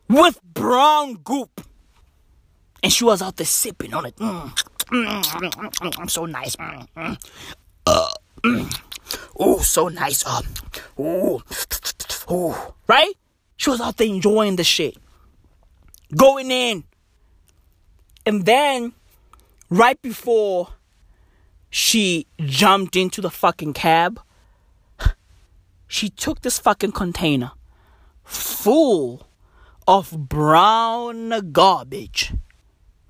with brown goop. And she was out there sipping on it. Mm. Mm, so nice. Mm, mm. Uh, mm. Oh, so nice. Oh, oh, right? She was out there enjoying the shit. Going in. And then, right before she jumped into the fucking cab, she took this fucking container full of brown garbage,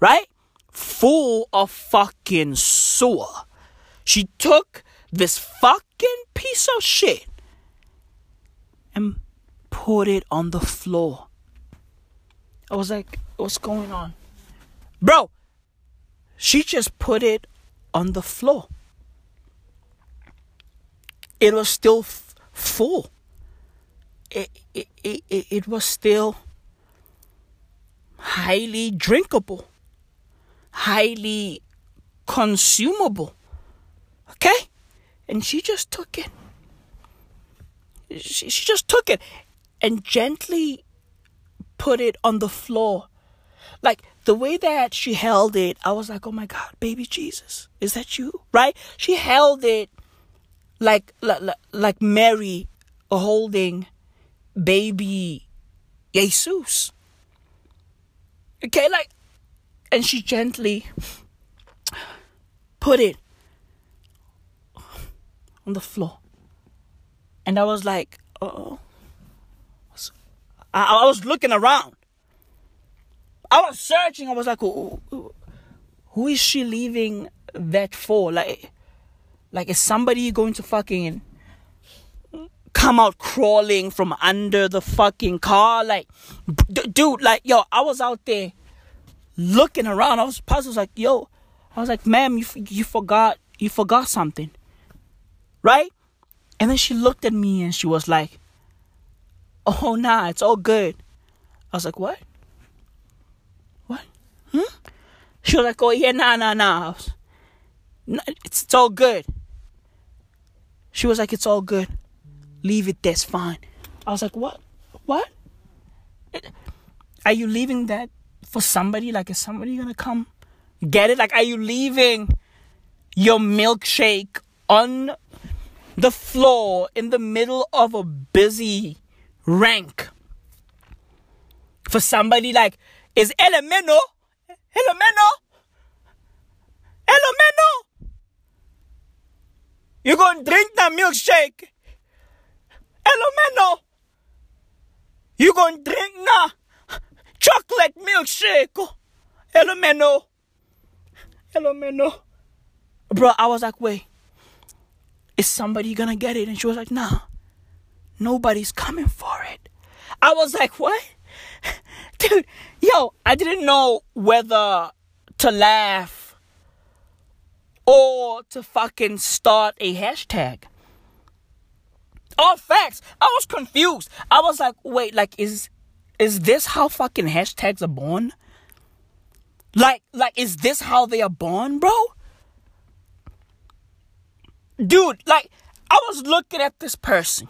right? Full of fucking sewer. She took this fucking piece of shit and put it on the floor. I was like, what's going on? Bro, she just put it on the floor. It was still f- full. It, it, it, it, it was still highly drinkable, highly consumable. Okay? And she just took it. She, she just took it and gently put it on the floor. Like the way that she held it, I was like, oh my God, baby Jesus, is that you? Right? She held it like, like, like Mary holding baby Jesus. Okay, like, and she gently put it on the floor. And I was like, oh. I, I was looking around. I was searching. I was like, who, who is she leaving that for? Like, like is somebody going to fucking come out crawling from under the fucking car. Like, d- dude, like, yo, I was out there looking around. I was puzzled. Like, yo, I was like, ma'am, you, you forgot, you forgot something. Right? And then she looked at me and she was like, oh, nah, it's all good. I was like, what? What? Hmm? She was like, oh, yeah, nah, nah, nah. I was, "Nah, it's, it's all good. She was like, it's all good. Leave it, that's fine. I was like, what? What? Are you leaving that for somebody? Like, is somebody gonna come get it? Like, are you leaving your milkshake on the floor in the middle of a busy rank for somebody like, is Elemeno? Elemeno? Elemeno? You gonna drink that milkshake? Elemeno? You gonna drink na chocolate milkshake? Oh, Elemeno? Elemeno? Bro, I was like, wait, is somebody gonna get it? And she was like, nah, nobody's coming for it. I was like, what? [laughs] Dude, yo, I didn't know whether to laugh or to fucking start a hashtag. All facts. I was confused. I was like, wait, like, is is this how fucking hashtags are born? Like, like, is this how they are born, bro? Dude, like, I was looking at this person.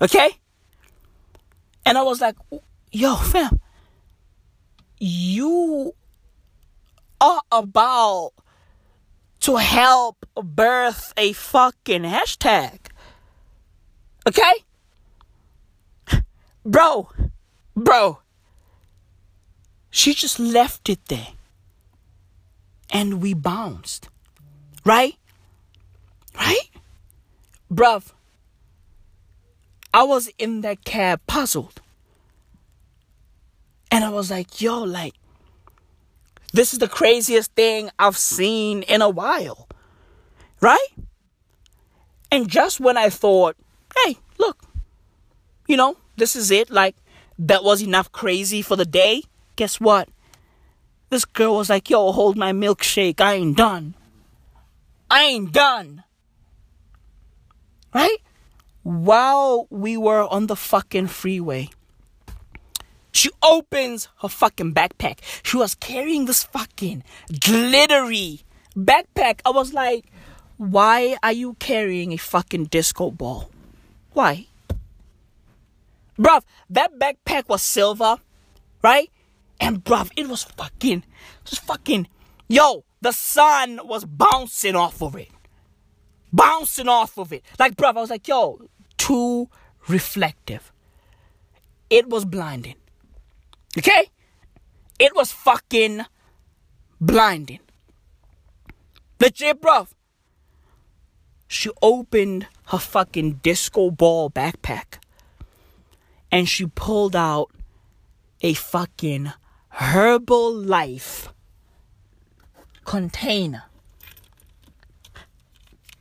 Okay? And I was like, yo, fam, you are about to help birth a fucking hashtag. Okay? Bro, bro, she just left it there. And we bounced. Right? Right? Bruv, I was in that cab puzzled. And I was like, yo, like, this is the craziest thing I've seen in a while. Right? And just when I thought, hey, look, you know, this is it, like, that was enough crazy for the day, guess what? This girl was like, yo, hold my milkshake, I ain't done. I ain't done. Right? While we were on the fucking freeway, she opens her fucking backpack. She was carrying this fucking glittery backpack. I was like, why are you carrying a fucking disco ball? Why? Bruv, that backpack was silver, right? And bruv, it was fucking, just fucking, yo, the sun was bouncing off of it. Bouncing off of it. Like, bruv, I was like, yo, too reflective. It was blinding. Okay? It was fucking blinding. Legit, bruv. She opened her fucking disco ball backpack and she pulled out a fucking Herbalife container.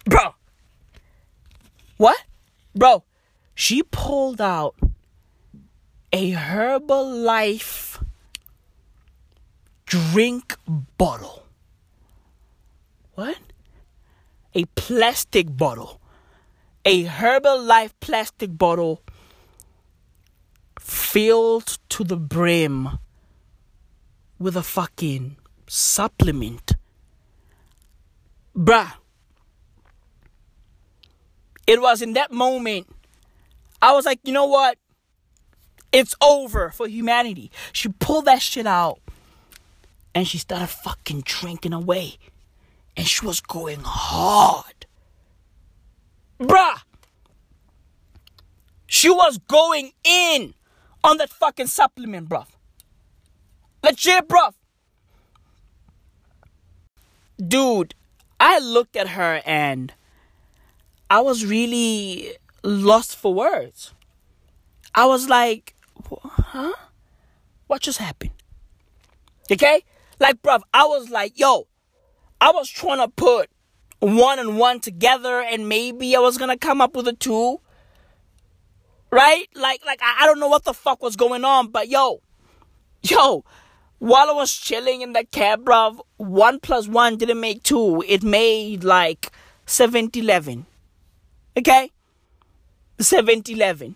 Bro. What? Bro, she pulled out a Herbalife drink bottle. What? A plastic bottle. A Herbalife plastic bottle filled to the brim with a fucking supplement. Bruh. It was in that moment I was like, you know what? It's over for humanity. She pulled that shit out and she started fucking drinking away. And she was going hard. Bruh. She was going in on that fucking supplement, bruv. Legit, bruv. Dude, I looked at her and I was really lost for words. I was like, huh? What just happened? Okay? Like, bruv, I was like, yo, I was trying to put one and one together and maybe I was gonna come up with a two. Right? Like, like, I, I don't know what the fuck was going on, but yo, yo, while I was chilling in the cab, bruv, one plus one didn't make two. It made like 7 11. Okay? 7 11.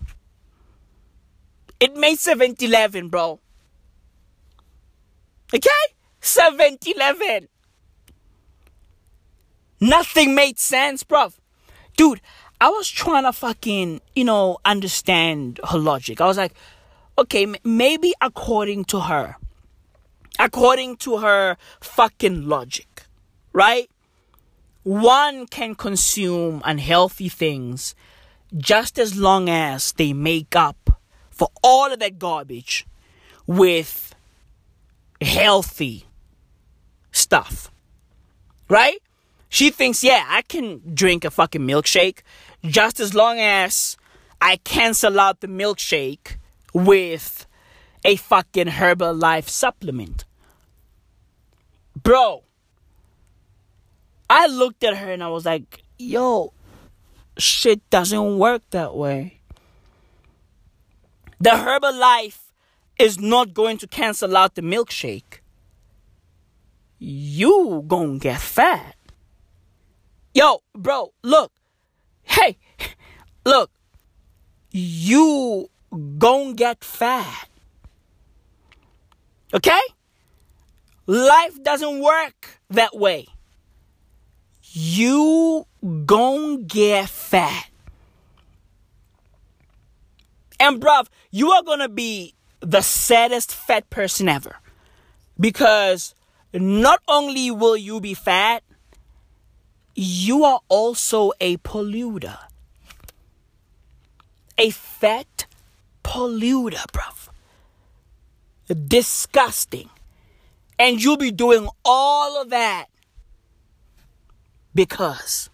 It made 7 11, bro. Okay? 7 11. Nothing made sense, bruv. Dude, I was trying to fucking, you know, understand her logic. I was like, okay, maybe according to her, according to her fucking logic, right? One can consume unhealthy things just as long as they make up for all of that garbage with healthy stuff, right? She thinks, yeah, I can drink a fucking milkshake just as long as I cancel out the milkshake with a fucking Herbalife supplement. Bro, I looked at her and I was like, yo, shit doesn't work that way. The Herbalife is not going to cancel out the milkshake. You gonna get fat. Yo, bro, look. Hey, look. You gon' get fat. Okay? Life doesn't work that way. You gon' get fat. And bruv, you are gonna be the saddest fat person ever. Because not only will you be fat, you are also a polluter. A fat polluter, bruv. Disgusting. And you'll be doing all of that because.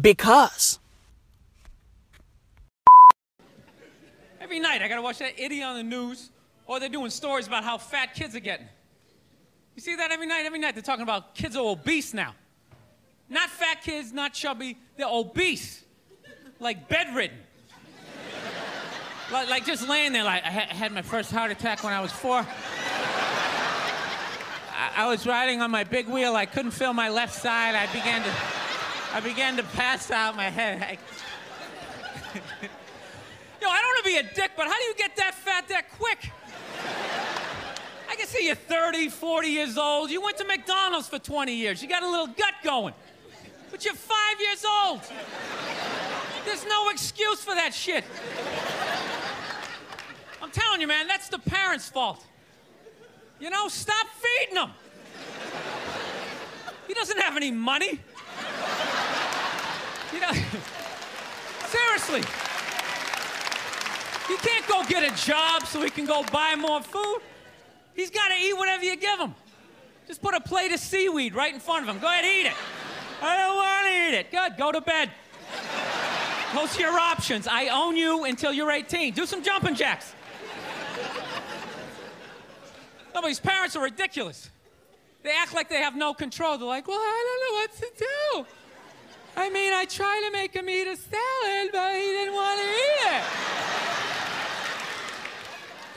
Because. Every night I gotta watch that idiot on the news, or they're doing stories about how fat kids are getting. You see that every night? Every night they're talking about kids are obese now. Not fat kids, not chubby, they're obese. Like bedridden. [laughs] like, like just laying there, like I ha- had my first heart attack when I was four. I, I was riding on my big wheel, I couldn't feel my left side. I began to I began to pass out my head. I- [laughs] Yo, I don't want to be a dick, but how do you get that fat that quick? I can see you're 30, 40 years old. You went to McDonald's for 20 years. You got a little gut going. But you're five years old. There's no excuse for that shit. I'm telling you, man, that's the parents' fault. You know, stop feeding him. He doesn't have any money. You know, [laughs] seriously. He can't go get a job so he can go buy more food. He's got to eat whatever you give him. Just put a plate of seaweed right in front of him. Go ahead, eat it. I don't want to eat it. Good, go to bed. Those are your options. I own you until you're 18. Do some jumping jacks. No, but these parents are ridiculous. They act like they have no control. They're like, well, I don't know what to do. I mean, I tried to make him eat a salad, but he didn't want to eat it.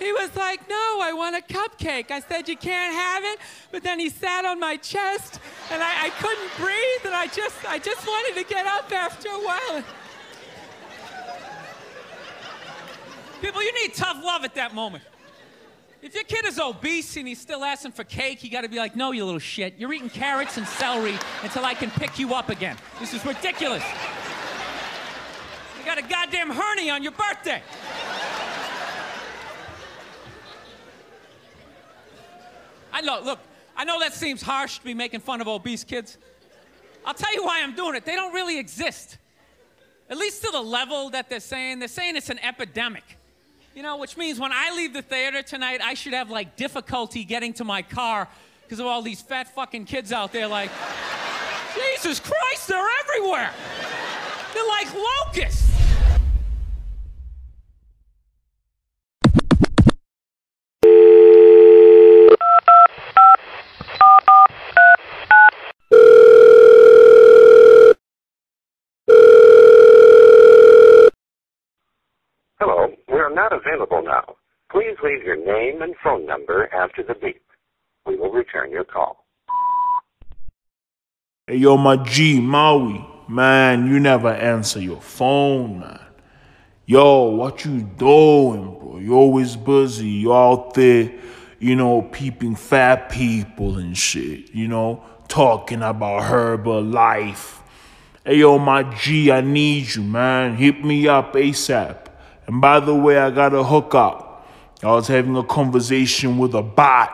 He was like, no, I want a cupcake. I said, you can't have it. But then he sat on my chest and I, I couldn't breathe and I just, I just wanted to get up after a while. People, you need tough love at that moment. If your kid is obese and he's still asking for cake, you gotta be like, no, you little shit. You're eating carrots and celery until I can pick you up again. This is ridiculous. You got a goddamn hernia on your birthday. I know, look, I know that seems harsh to be making fun of obese kids. I'll tell you why I'm doing it. They don't really exist. At least to the level that they're saying. They're saying it's an epidemic. You know, which means when I leave the theater tonight, I should have like difficulty getting to my car because of all these fat fucking kids out there like, [laughs] Jesus Christ, they're everywhere. They're like locusts. Leave your name and phone number after the beep. We will return your call. Hey, yo, my G, Maui. Man, you never answer your phone, man. Yo, what you doing, bro? You always busy. You out there, you know, peeping fat people and shit, you know, talking about Herbalife. Hey, yo, my G, I need you, man. Hit me up ASAP. And by the way, I got a hookup. I was having a conversation with a bot.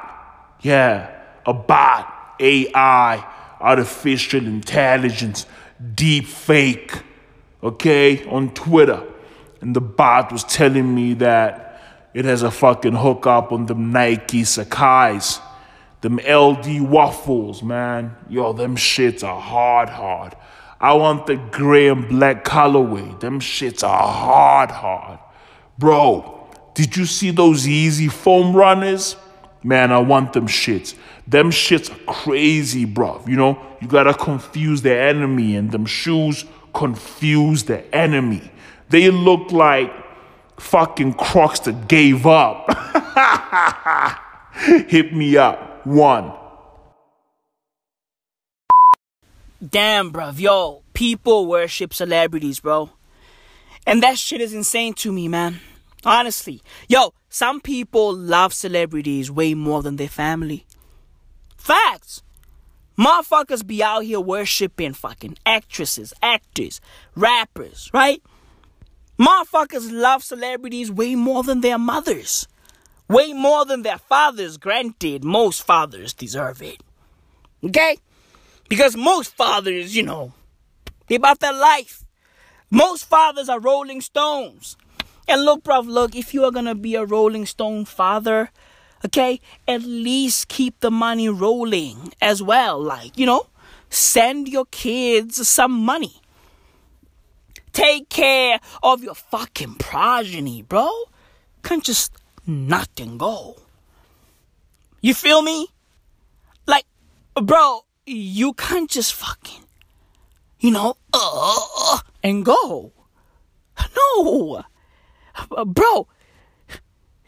Yeah, a bot. AI, artificial intelligence, deep fake. Okay, on Twitter. And the bot was telling me that it has a fucking hookup on them Nike Sacai's. Them LD waffles, man. Yo, them shits are hard, hard. I want the gray and black colorway. Them shits are hard, hard. Bro, did you see those Yeezy foam runners? Man, I want them shits. Them shits are crazy, bro. You know, you gotta confuse the enemy, and them shoes confuse the enemy. They look like fucking crocs that gave up. [laughs] Hit me up. One. Damn, bruv, yo, people worship celebrities, bro. And that shit is insane to me, man. Honestly. Yo, some people love celebrities way more than their family. Facts. Motherfuckers be out here worshiping fucking actresses, actors, rappers, right? Motherfuckers love celebrities way more than their mothers. Way more than their fathers. Granted, most fathers deserve it. Okay? Because most fathers, you know, they about their life. Most fathers are Rolling Stones. And look, bruv, look, if you are gonna be a Rolling Stone father, okay, at least keep the money rolling as well. Like, you know, send your kids some money. Take care of your fucking progeny, bro. Can't just not and go. You feel me? Like, bro, you can't just fucking, you know, uh, and go. No. Bro,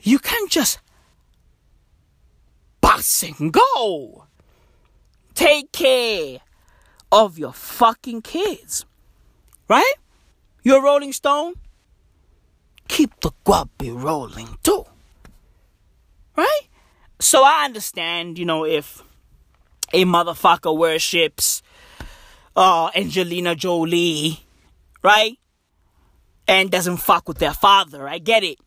you can't just bust and go. Take care of your fucking kids. Right? You're a Rolling Stone? Keep the guapi rolling too. Right? So I understand, you know, if a motherfucker worships uh, Angelina Jolie, right? And doesn't fuck with their father. I get it.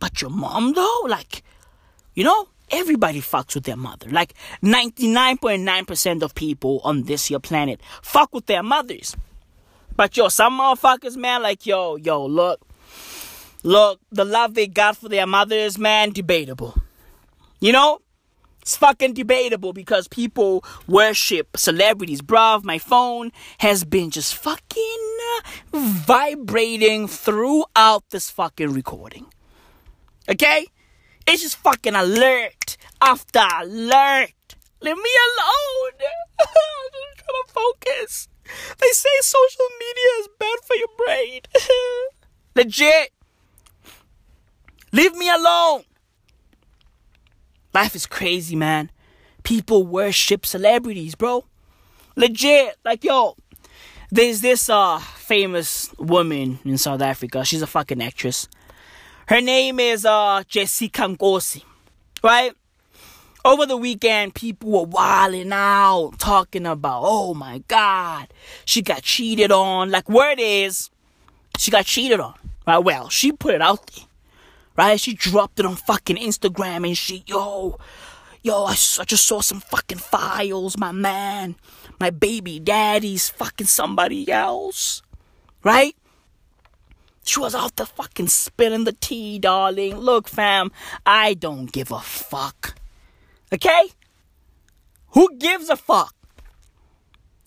But your mom, though? Like, you know, everybody fucks with their mother. Like, 99.9% of people on this here planet fuck with their mothers. But yo, some motherfuckers, man, like, yo, yo, look. Look, the love they got for their mothers, man, debatable. You know? It's fucking debatable because people worship celebrities. Bruv, my phone has been just fucking uh, vibrating throughout this fucking recording. Okay? It's just fucking alert after alert. Leave me alone. [laughs] I'm just trying to focus. They say social media is bad for your brain. [laughs] Legit. Leave me alone. Life is crazy, man. People worship celebrities, bro. Legit. Like, yo, there's this uh famous woman in South Africa. She's a fucking actress. Her name is uh Jessica Nkosi. Right? Over the weekend, people were wilding out, talking about, oh my god, she got cheated on. Like, word is, she got cheated on. Right? Well, she put it out there right? She dropped it on fucking Instagram and she, yo, yo, I, I just saw some fucking files, my man. My baby daddy's fucking somebody else, right? She was out there fucking spilling the tea, darling. Look, fam, I don't give a fuck. Okay? Who gives a fuck?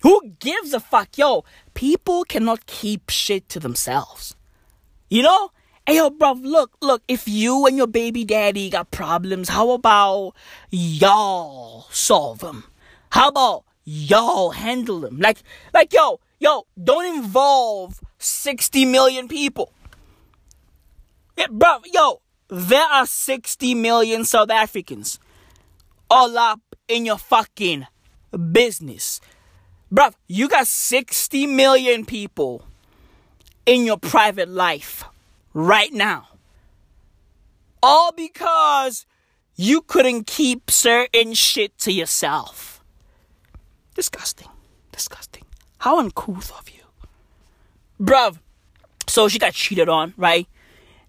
Who gives a fuck? Yo, people cannot keep shit to themselves. You know? Hey yo, bro, look, look, if you and your baby daddy got problems, how about y'all solve them? How about y'all handle them? Like, like, yo, yo, don't involve 60 million people. Yeah, bro, yo, there are 60 million South Africans all up in your fucking business. Bruv, you got 60 million people in your private life right now. All because you couldn't keep certain shit to yourself. Disgusting. Disgusting. How uncouth of you. Bruv, so she got cheated on, right?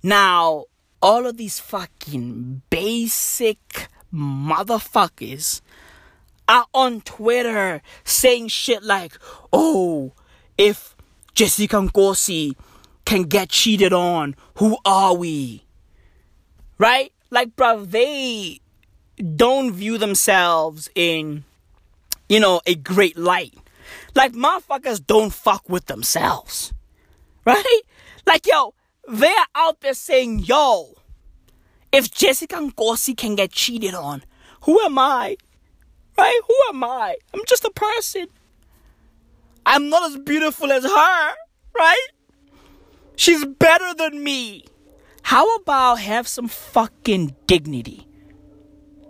Now, all of these fucking basic motherfuckers are on Twitter saying shit like, oh, if Jessica Nkosi can get cheated on, who are we? Right? Like, bruv, they don't view themselves in, you know, a great light. Like, motherfuckers don't fuck with themselves. [laughs] Right? Like, yo, they're out there saying, yo, if Jessica Nkosi can get cheated on, who am I? Right? Who am I? I'm just a person. I'm not as beautiful as her, right? She's better than me. How about have some fucking dignity?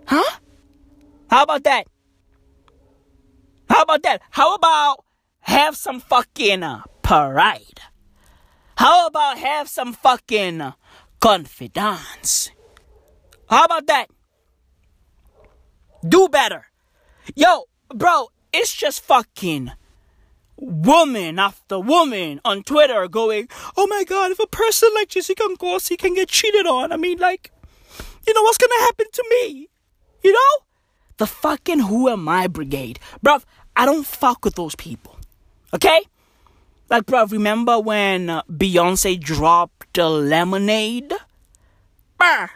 Huh? How about that? How about that? How about have some fucking uh, pride? How about have some fucking uh, confidence? How about that? Do better. Yo, bro, it's just fucking woman after woman on Twitter going, oh my god, if a person like Jessica Nkosi can get cheated on, I mean, like, you know what's gonna happen to me? You know? The fucking who am I brigade. Bruv, I don't fuck with those people. Okay? Like, bruv, remember when uh, Beyonce dropped Lemonade? Bruh.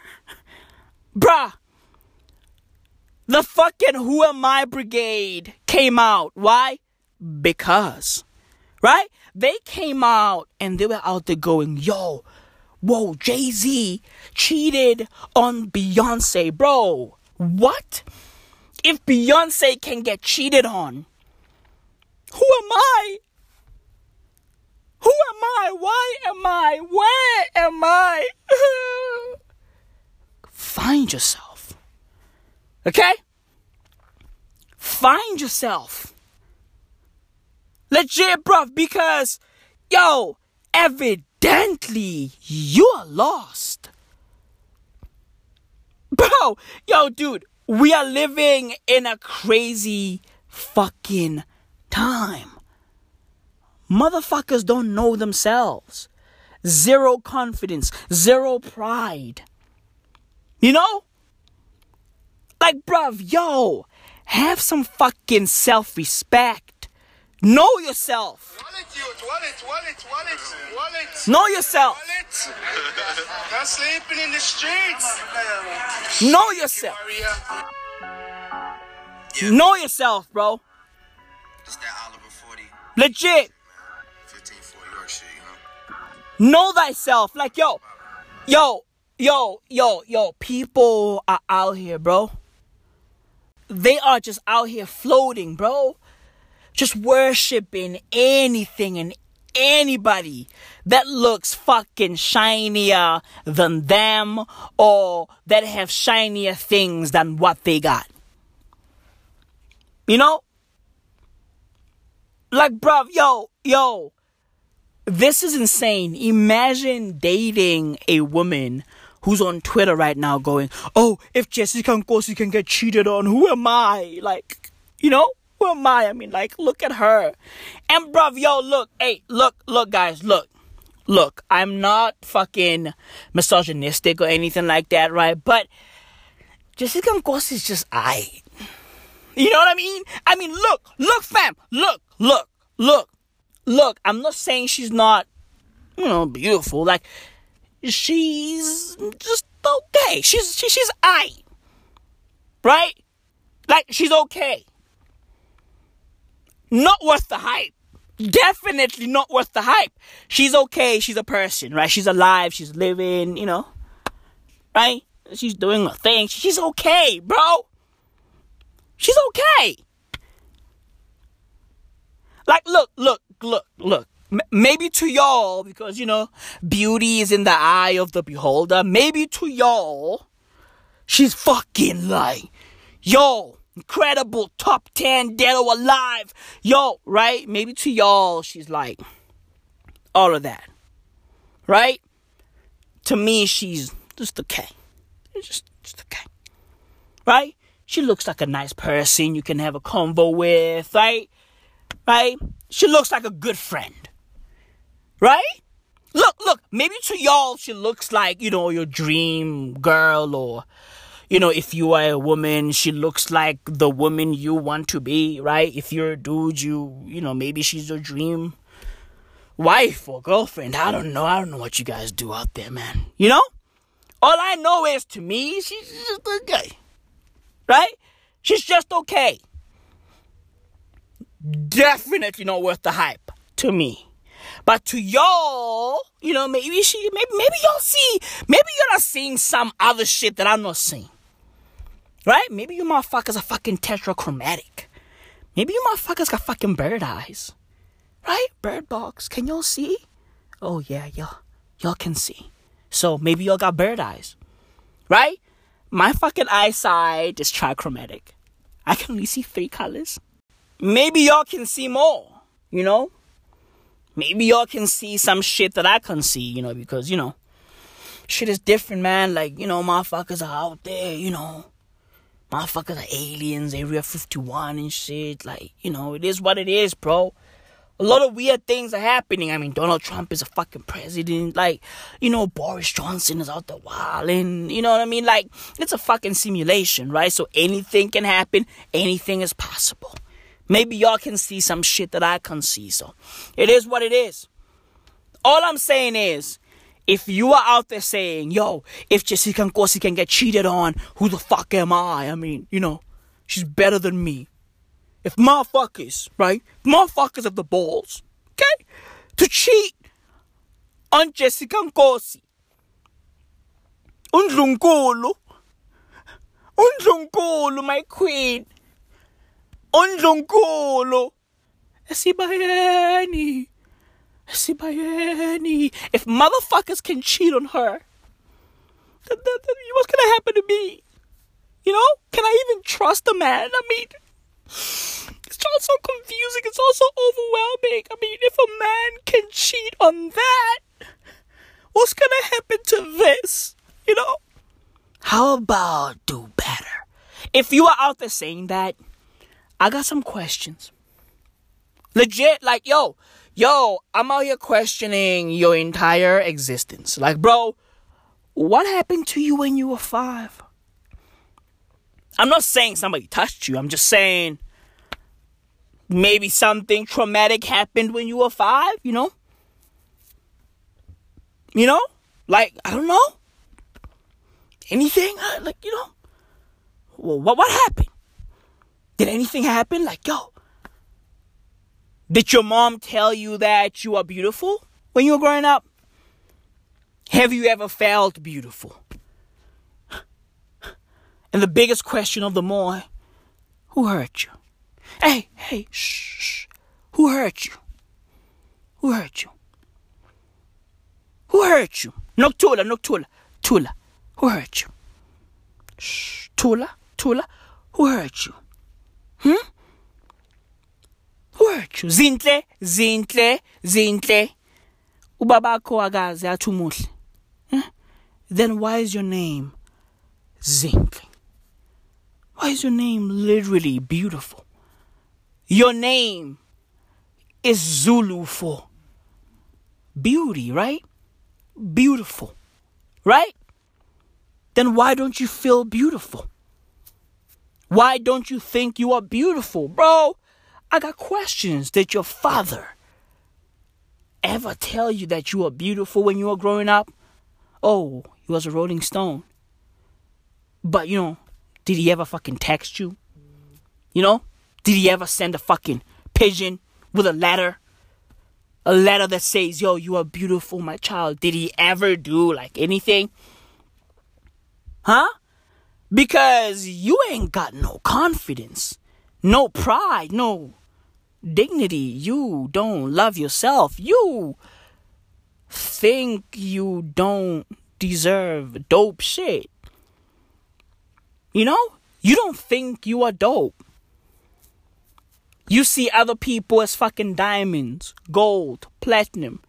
Bruh. The fucking Who Am I Brigade came out. Why? Because. Right? They came out and they were out there going, yo, whoa, Jay Z cheated on Beyonce. Bro, what? If Beyonce can get cheated on, who am I? Who am I? Why am I? Where am I? [laughs] Find yourself. Okay? Find yourself. Legit, bruv, because, yo, evidently, you are lost. Bro, yo, dude, we are living in a crazy fucking time. Motherfuckers don't know themselves. Zero confidence, zero pride. You know? Like, bruv, yo, have some fucking self respect. Know yourself. Wallet, wallet, wallet, wallet, wallet. Know yourself. Not sleeping in the streets. Know yourself. Know yourself, bro. Just that Oliver 40, Legit. 15 for York shit, you know? Know thyself. Like, yo, yo, yo, yo, yo, people are out here, bro. They are just out here floating, bro. Just worshiping anything and anybody that looks fucking shinier than them or that have shinier things than what they got. You know? Like, bruv, yo, yo, this is insane. Imagine dating a woman who's on Twitter right now going, Oh, if Jessica Nkosi can get cheated on, who am I? Like, you know, who am I? I mean, like, look at her. And bruv, yo, look, hey, look, look, guys, look. Look, I'm not fucking misogynistic or anything like that, right? But Jessica Nkosi is just I. You know what I mean? I mean, look, look, fam, look, look, look, look. I'm not saying she's not, you know, beautiful. Like, she's just okay. She's she, she's I. Right? Like, she's okay. Not worth the hype. Definitely not worth the hype. She's okay. She's a person, right? She's alive. She's living, you know. Right? She's doing her thing. She's okay, bro. She's okay. Like, look, look, look, look. m- maybe to y'all, because you know, beauty is in the eye of the beholder. Maybe to y'all, she's fucking like, yo, incredible, top 10, dead or alive. Yo, right? Maybe to y'all, she's like, all of that. Right? To me, she's just okay. Just, just okay. Right? She looks like a nice person you can have a convo with, right? Right? She looks like a good friend. Right? Look, look, maybe to y'all she looks like, you know, your dream girl or you know, if you are a woman, she looks like the woman you want to be, right? If you're a dude, you, you know, maybe she's your dream wife or girlfriend. I don't know. I don't know what you guys do out there, man. You know? All I know is to me, she's just okay. Right? She's just okay. Definitely not worth the hype to me. But to y'all, you know, maybe she, maybe, maybe y'all see, maybe you're not seeing some other shit that I'm not seeing. Right? Maybe you motherfuckers are fucking tetrachromatic. Maybe you motherfuckers got fucking bird eyes. Right? Bird box. Can y'all see? Oh yeah, y'all, y'all can see. So maybe y'all got bird eyes. Right? My fucking eyesight is trichromatic. I can only see three colors. Maybe y'all can see more, you know? Maybe y'all can see some shit that I can see, you know, because, you know, shit is different, man. Like, you know, motherfuckers are out there, you know. Motherfuckers are aliens, Area 51 and shit. Like, you know, it is what it is, bro. A lot of weird things are happening. I mean, Donald Trump is a fucking president. Like, you know, Boris Johnson is out the there wilding. You know what I mean? Like, it's a fucking simulation, right? So anything can happen. Anything is possible. Maybe y'all can see some shit that I can't see. So it is what it is. All I'm saying is, if you are out there saying, yo, if Jessica Nkosi can get cheated on, who the fuck am I? I mean, you know, she's better than me. If motherfuckers, right? Motherfuckers have the balls, okay, to cheat on Jessica Nkosi. Undlunkulu. Undlunkulu, my queen. Undlunkulu. Esibayeni. Esibayeni. If motherfuckers can cheat on her, what's gonna happen to me? You know? Can I even trust a man? I mean, it's all so confusing. It's all so overwhelming. I mean, if a man can cheat on that, what's gonna happen to this? You know? How about do better? If you are out there saying that, I got some questions. Legit, like, yo, yo, I'm out here questioning your entire existence. Like, bro, what happened to you when you were five? I'm not saying somebody touched you. I'm just saying maybe something traumatic happened when you were five, you know? You know? Like, I don't know. Anything? Uh, Like, you know? Well, what, what happened? Did anything happen? Like, yo, did your mom tell you that you are beautiful when you were growing up? Have you ever felt beautiful? And the biggest question of them all, who hurt you? Hey, hey, shh, shh. Who hurt you? Who hurt you? Who hurt you? Noctula, Noctula, Tula. Who hurt you? Shh, Tula, Tula. Who hurt you? Hmm? You? Zinhle, zinhle, zinhle. Ubabakho akaze athi umuhle. Eh? Then why is your name Zinhle? Why is your name literally beautiful? Your name is Zulu for beauty, right? Beautiful, right? Then why don't you feel beautiful? Why don't you think you are beautiful? Bro, I got questions. Did your father ever tell you that you were beautiful when you were growing up? Oh, he was a Rolling Stone. But, you know, did he ever fucking text you? You know? Did he ever send a fucking pigeon with a letter? A letter that says, yo, you are beautiful, my child. Did he ever do like anything? Huh? Because you ain't got no confidence, no pride, no dignity. You don't love yourself. You think you don't deserve dope shit. You know? You don't think you are dope. You see other people as fucking diamonds, gold, platinum,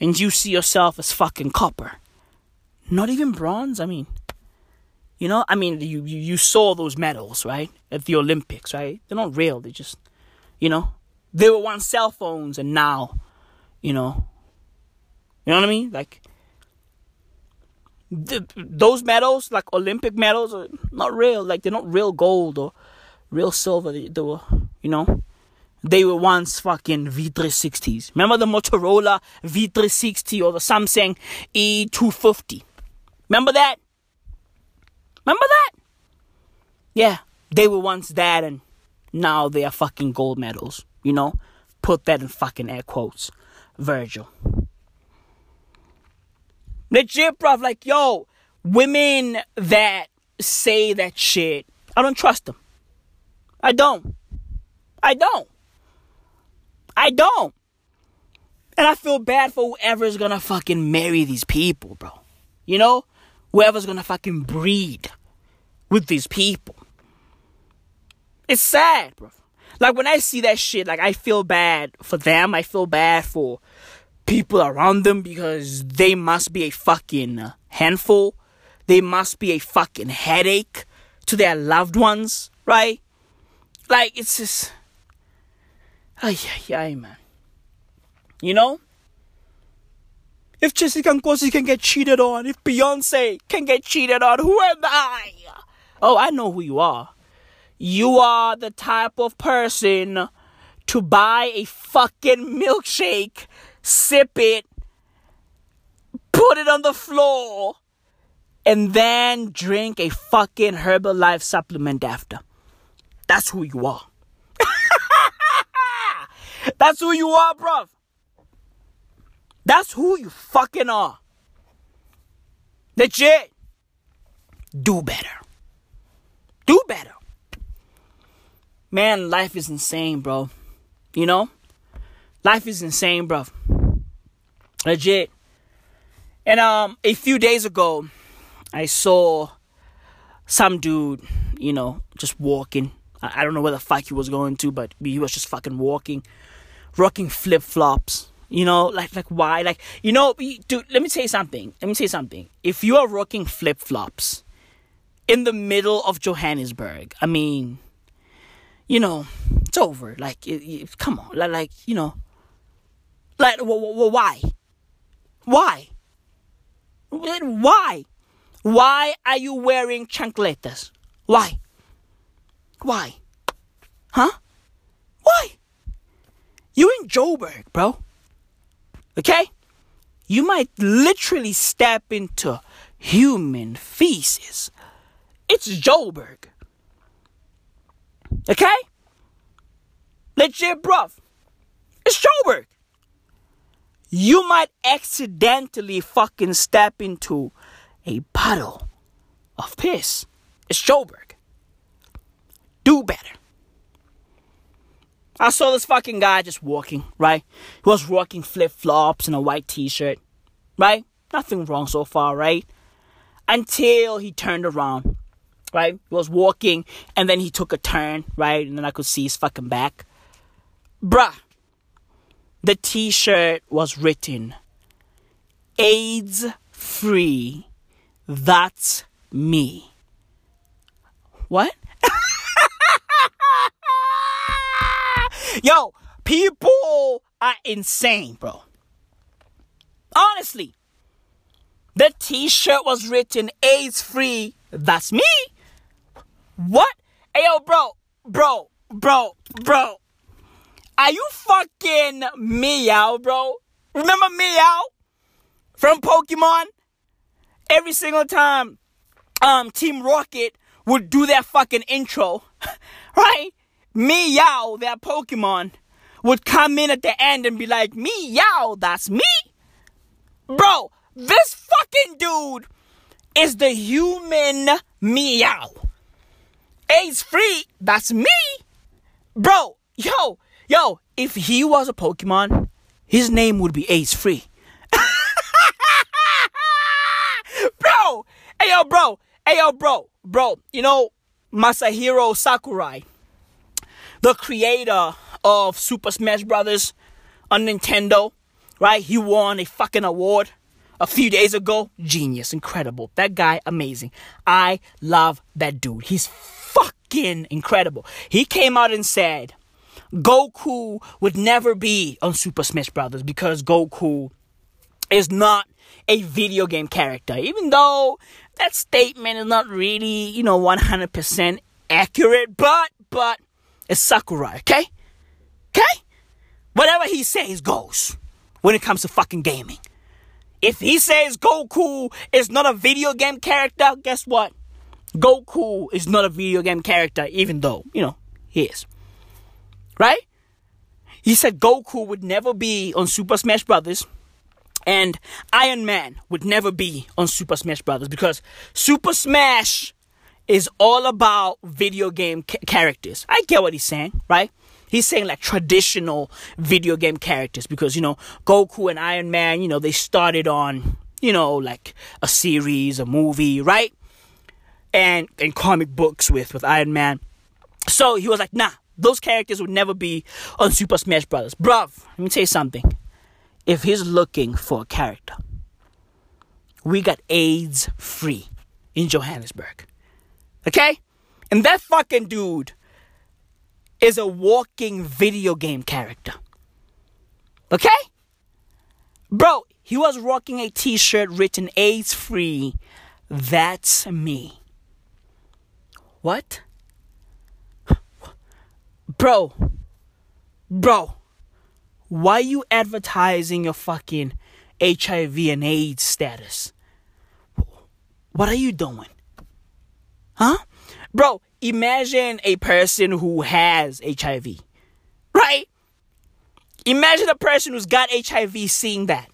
and you see yourself as fucking copper. Not even bronze, I mean. You know, I mean, you, you, you saw those medals, right? At the Olympics, right? They're not real. They just, you know, they were once cell phones and now, you know, you know what I mean? Like, the, those medals, like Olympic medals, are not real. Like, they're not real gold or real silver. They, they were, you know, they were once fucking V360s. Remember the Motorola V360 or the Samsung E250? Remember that? Remember that? Yeah, they were once that and now they are fucking gold medals. You know? Put that in fucking air quotes. Virgil. Legit, bruv. Like, yo, women that say that shit, I don't trust them. I don't. I don't. I don't. And I feel bad for whoever's gonna fucking marry these people, bro. You know? Whoever's gonna fucking breed with these people. It's sad, bro. Like when I see that shit, like I feel bad for them. I feel bad for people around them because they must be a fucking handful. They must be a fucking headache to their loved ones, right? Like it's just, ay ay ay, man. You know, if Jessica Nkosi can get cheated on, if Beyonce can get cheated on, who am I? Oh, I know who you are. You are the type of person to buy a fucking milkshake, sip it, put it on the floor, and then drink a fucking Herbalife supplement after. That's who you are. [laughs] That's who you are, bruv. That's who you fucking are. Legit. Do better. Do better. Man, life is insane, bro. You know? Life is insane, bro. Legit. And um a few days ago, I saw some dude, you know, just walking. I, I don't know where the fuck he was going to, but he was just fucking walking, rocking flip flops. You know, like like why? Like you know, dude. Let me tell you something. Let me tell you something. If you are rocking flip flops in the middle of Johannesburg, I mean, you know, it's over. Like, it, it, come on, like, like you know, like w- w- why? Why? Why? Why are you wearing chancletas? Why? Why? Huh? Why? You in Joburg, bro. Okay? You might literally step into human feces. It's Joburg. Okay? Legit, bruv. It's Joburg. You might accidentally fucking step into a puddle of piss. It's Joburg. Do better. I saw this fucking guy just walking, right? He was walking flip flops and a white t shirt, right? Nothing wrong so far, right? Until he turned around, right? He was walking and then he took a turn, right? And then I could see his fucking back. Bruh, the t shirt was written AIDS free. That's me. What? Yo, people are insane, bro. Honestly, the t shirt was written AIDS free. That's me. What? Hey, yo, bro, bro, bro, bro. Are you fucking Meowth, bro? Remember Meowth from Pokemon? Every single time um Team Rocket would do their fucking intro, [laughs] right? Meowth, their Pokemon, would come in at the end and be like, Meowth, that's me. Bro, this fucking dude is the human Meowth. Ace free, that's me. Bro, yo, Yo, if he was a Pokemon, his name would be Ace free. [laughs] bro! Hey yo, bro! Hey yo, bro! Bro, you know, Masahiro Sakurai, the creator of Super Smash Brothers on Nintendo, right? He won a fucking award a few days ago. Genius, incredible. That guy, amazing. I love that dude. He's fucking incredible. He came out and said Goku would never be on Super Smash Brothers because Goku is not a video game character. Even though that statement is not really, you know, 100% accurate, but, but, it's Sakurai, okay? Okay? Whatever he says goes when it comes to fucking gaming. If he says Goku is not a video game character, guess what? Goku is not a video game character, even though, you know, he is. Right? He said Goku would never be on Super Smash Brothers and Iron Man would never be on Super Smash Brothers because Super Smash is all about video game ca- characters. I get what he's saying, right? He's saying like traditional video game characters because you know Goku and Iron Man, you know, they started on you know like a series, a movie, right? And and comic books with with Iron Man. So he was like, nah, those characters would never be on Super Smash Brothers. Bruv, let me tell you something. If he's looking for a character, we got AIDS free in Johannesburg. Okay? And that fucking dude is a walking video game character. Okay? Bro, he was rocking a t shirt written AIDS free. That's me. What? Bro, bro, why are you advertising your fucking HIV and AIDS status? What are you doing? Huh? Bro, imagine a person who has HIV. Right? Imagine a person who's got HIV seeing that.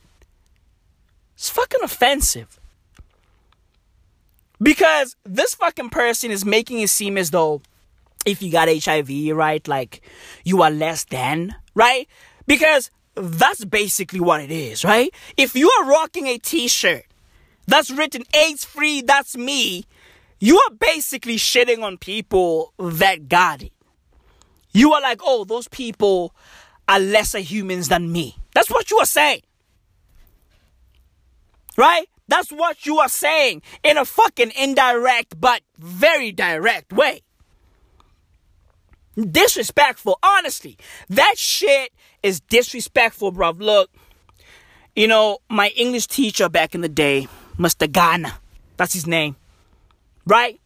It's fucking offensive. Because this fucking person is making it seem as though if you got HIV, right, like you are less than, right? Because that's basically what it is, right? If you are rocking a t shirt that's written AIDS free, that's me, you are basically shitting on people that got it. You are like, oh, those people are lesser humans than me. That's what you are saying. Right? That's what you are saying in a fucking indirect but very direct way. Disrespectful, honestly. That shit is disrespectful, bruv. Look, you know, my English teacher back in the day, Mr. Ghana, that's his name, right?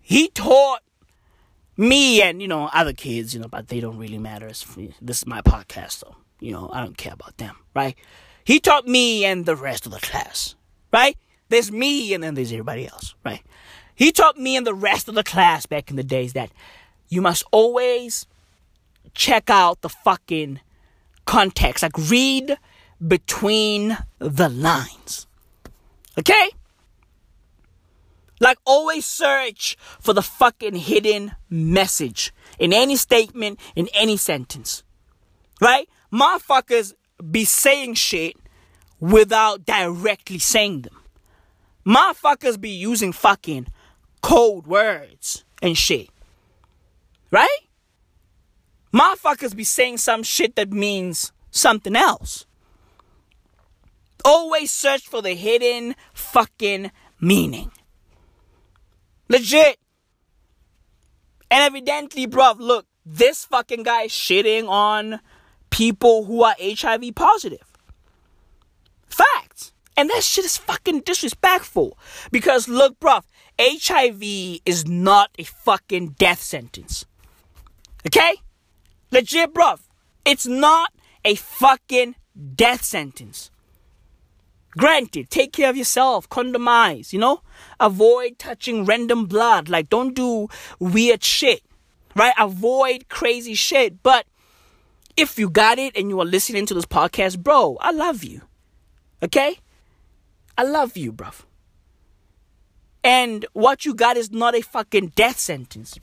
He taught me and, you know, other kids, you know, but they don't really matter. This is my podcast, so, you know, I don't care about them, right? He taught me and the rest of the class, right? There's me and then there's everybody else, right? He taught me and the rest of the class back in the days that you must always check out the fucking context. Like, read between the lines. Okay? Like, always search for the fucking hidden message in any statement, in any sentence. Right? Motherfuckers be saying shit without directly saying them. Motherfuckers be using fucking code words and shit. Right? Motherfuckers be saying some shit that means something else. Always search for the hidden fucking meaning. Legit. And evidently, bruv, look, this fucking guy shitting on people who are HIV positive. Facts. And that shit is fucking disrespectful. Because look, bruv, HIV is not a fucking death sentence. Okay? Legit, bruv. It's not a fucking death sentence. Granted, take care of yourself, condomize, you know? Avoid touching random blood. Like, don't do weird shit, right? Avoid crazy shit. But if you got it and you are listening to this podcast, bro, I love you. Okay? I love you, bruv. And what you got is not a fucking death sentence.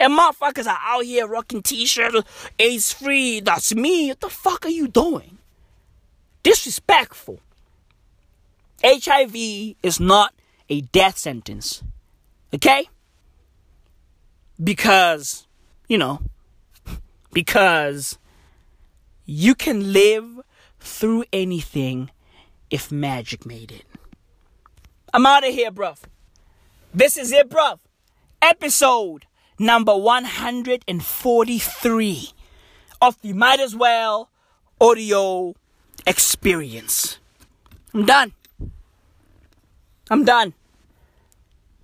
And motherfuckers are out here rocking t-shirts, AIDS free, that's me. What the fuck are you doing? Disrespectful. HIV is not a death sentence. Okay? Because, you know, because you can live through anything if magic made it. I'm out of here, bruv. This is it, bruv. Episode number 143 of the Might As Well audio experience. I'm done. I'm done.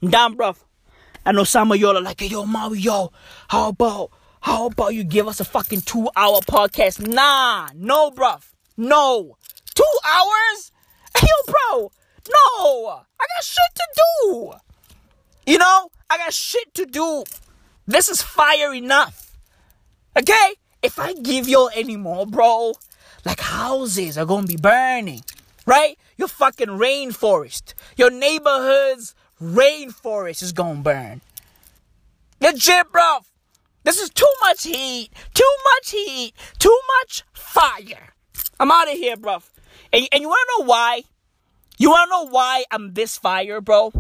I'm done, bruv. I know some of y'all are like, yo, Mario, how about, how about you give us a fucking two hour podcast? Nah, no, bruv. No. Two hours? Yo, bro. No. I got shit to do. You know, I got shit to do. This is fire enough. Okay? If I give y'all any more, bro, like houses are gonna be burning, right? Your fucking rainforest, your neighborhood's rainforest is gonna burn. Legit, bro. This is too much heat, too much heat, too much fire. I'm out of here, bro. And, and you wanna know why? You wanna know why I'm this fire, bro?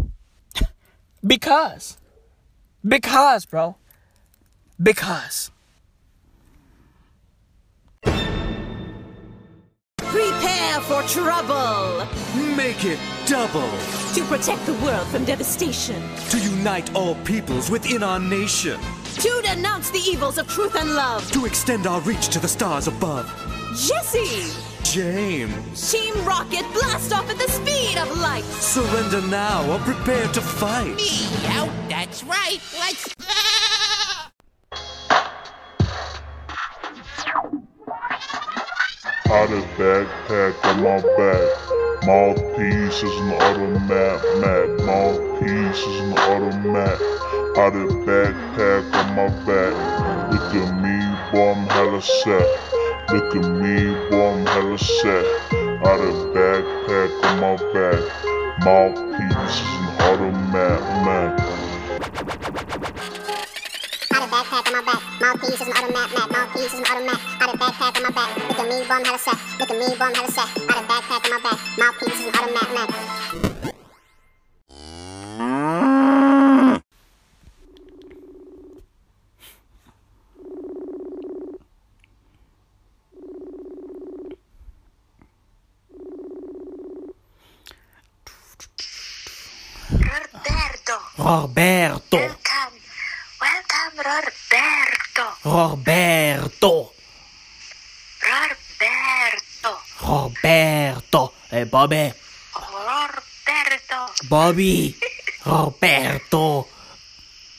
[laughs] because. Because, bro. Because. Prepare for trouble! Make it double! To protect the world from devastation. To unite all peoples within our nation. To denounce the evils of truth and love. To extend our reach to the stars above. Jessie! James! Team Rocket blast off at the speed of light! Surrender now or prepare to fight! Me out, that's right! Let's. Backpack on my back. Mouthpiece is an automat, mat. Mouthpiece is an automat. How the backpack on my back. Look at me, boy, I'm hella set. Look at me, boy, I'm hella set. How the backpack on my back. Mouthpiece is an automat, mat. Had a backpack. Mouthpiece is an automat, mat. Mouthpiece is an automat. Had a backpack on my back. Look at me, bum, hella set. Look at me, bum, hella set. Had a backpack on my back. Mouthpiece is an automat, mat. Roberto! Roberto! Roberto! Roberto! Roberto! Roberto! Hey, Bobby! Roberto! Bobby! [laughs] Roberto!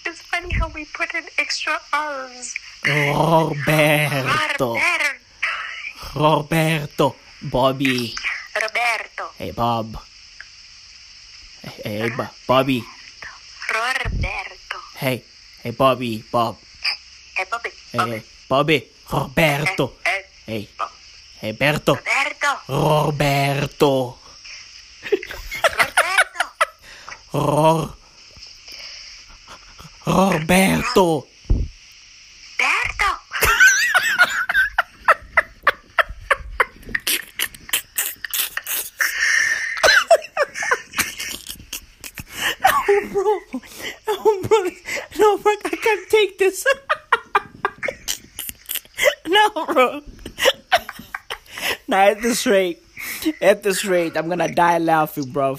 It's funny how we put in extra R's. Roberto! Roberto! Roberto! Bobby! Roberto! Hey, Bob! Eh, hey, hey, Bobby! Roberto! Hey, hey, Bobby! Bob! Hey, Bobby! Hey, hey, Bobby! Roberto! Hey, hey, Berto! Roberto! Roberto! Ror... Roberto! Berto! Oh, bro! Oh, bro! No, bro, I can't take this! no, bro! Nah, at this rate, at this rate, I'm gonna die laughing, bro.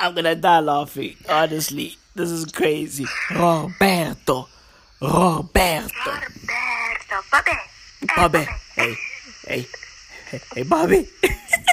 I'm gonna die laughing. Honestly, this is crazy. Roberto! Roberto! Roberto! Bobby! Bobby! Hey, hey, hey, hey, Bobby! [laughs]